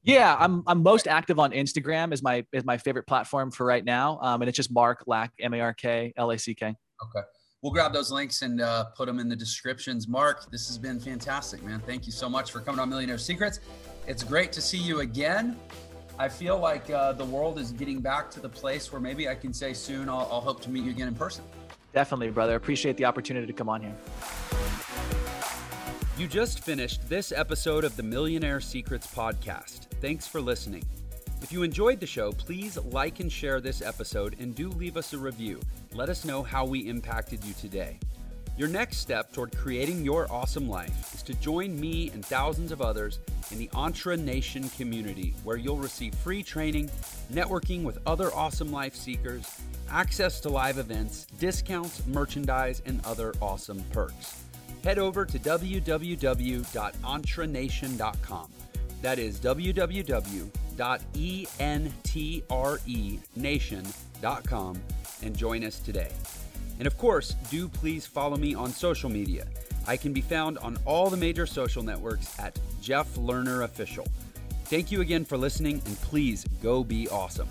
Yeah, I'm I'm most active on Instagram is my is my favorite platform for right now, um, and it's just Mark Lack M A R K L A C K. Okay, we'll grab those links and uh, put them in the descriptions. Mark, this has been fantastic, man. Thank you so much for coming on Millionaire Secrets. It's great to see you again. I feel like uh, the world is getting back to the place where maybe I can say soon I'll, I'll hope to meet you again in person. Definitely, brother. Appreciate the opportunity to come on here. You just finished this episode of the Millionaire Secrets podcast. Thanks for listening. If you enjoyed the show, please like and share this episode and do leave us a review. Let us know how we impacted you today. Your next step toward creating your awesome life is to join me and thousands of others in the Entre Nation community, where you'll receive free training, networking with other awesome life seekers, access to live events, discounts, merchandise, and other awesome perks. Head over to www.entrenation.com. That is www.entrenation.com and join us today. And of course, do please follow me on social media. I can be found on all the major social networks at Jeff Lerner Official. Thank you again for listening, and please go be awesome.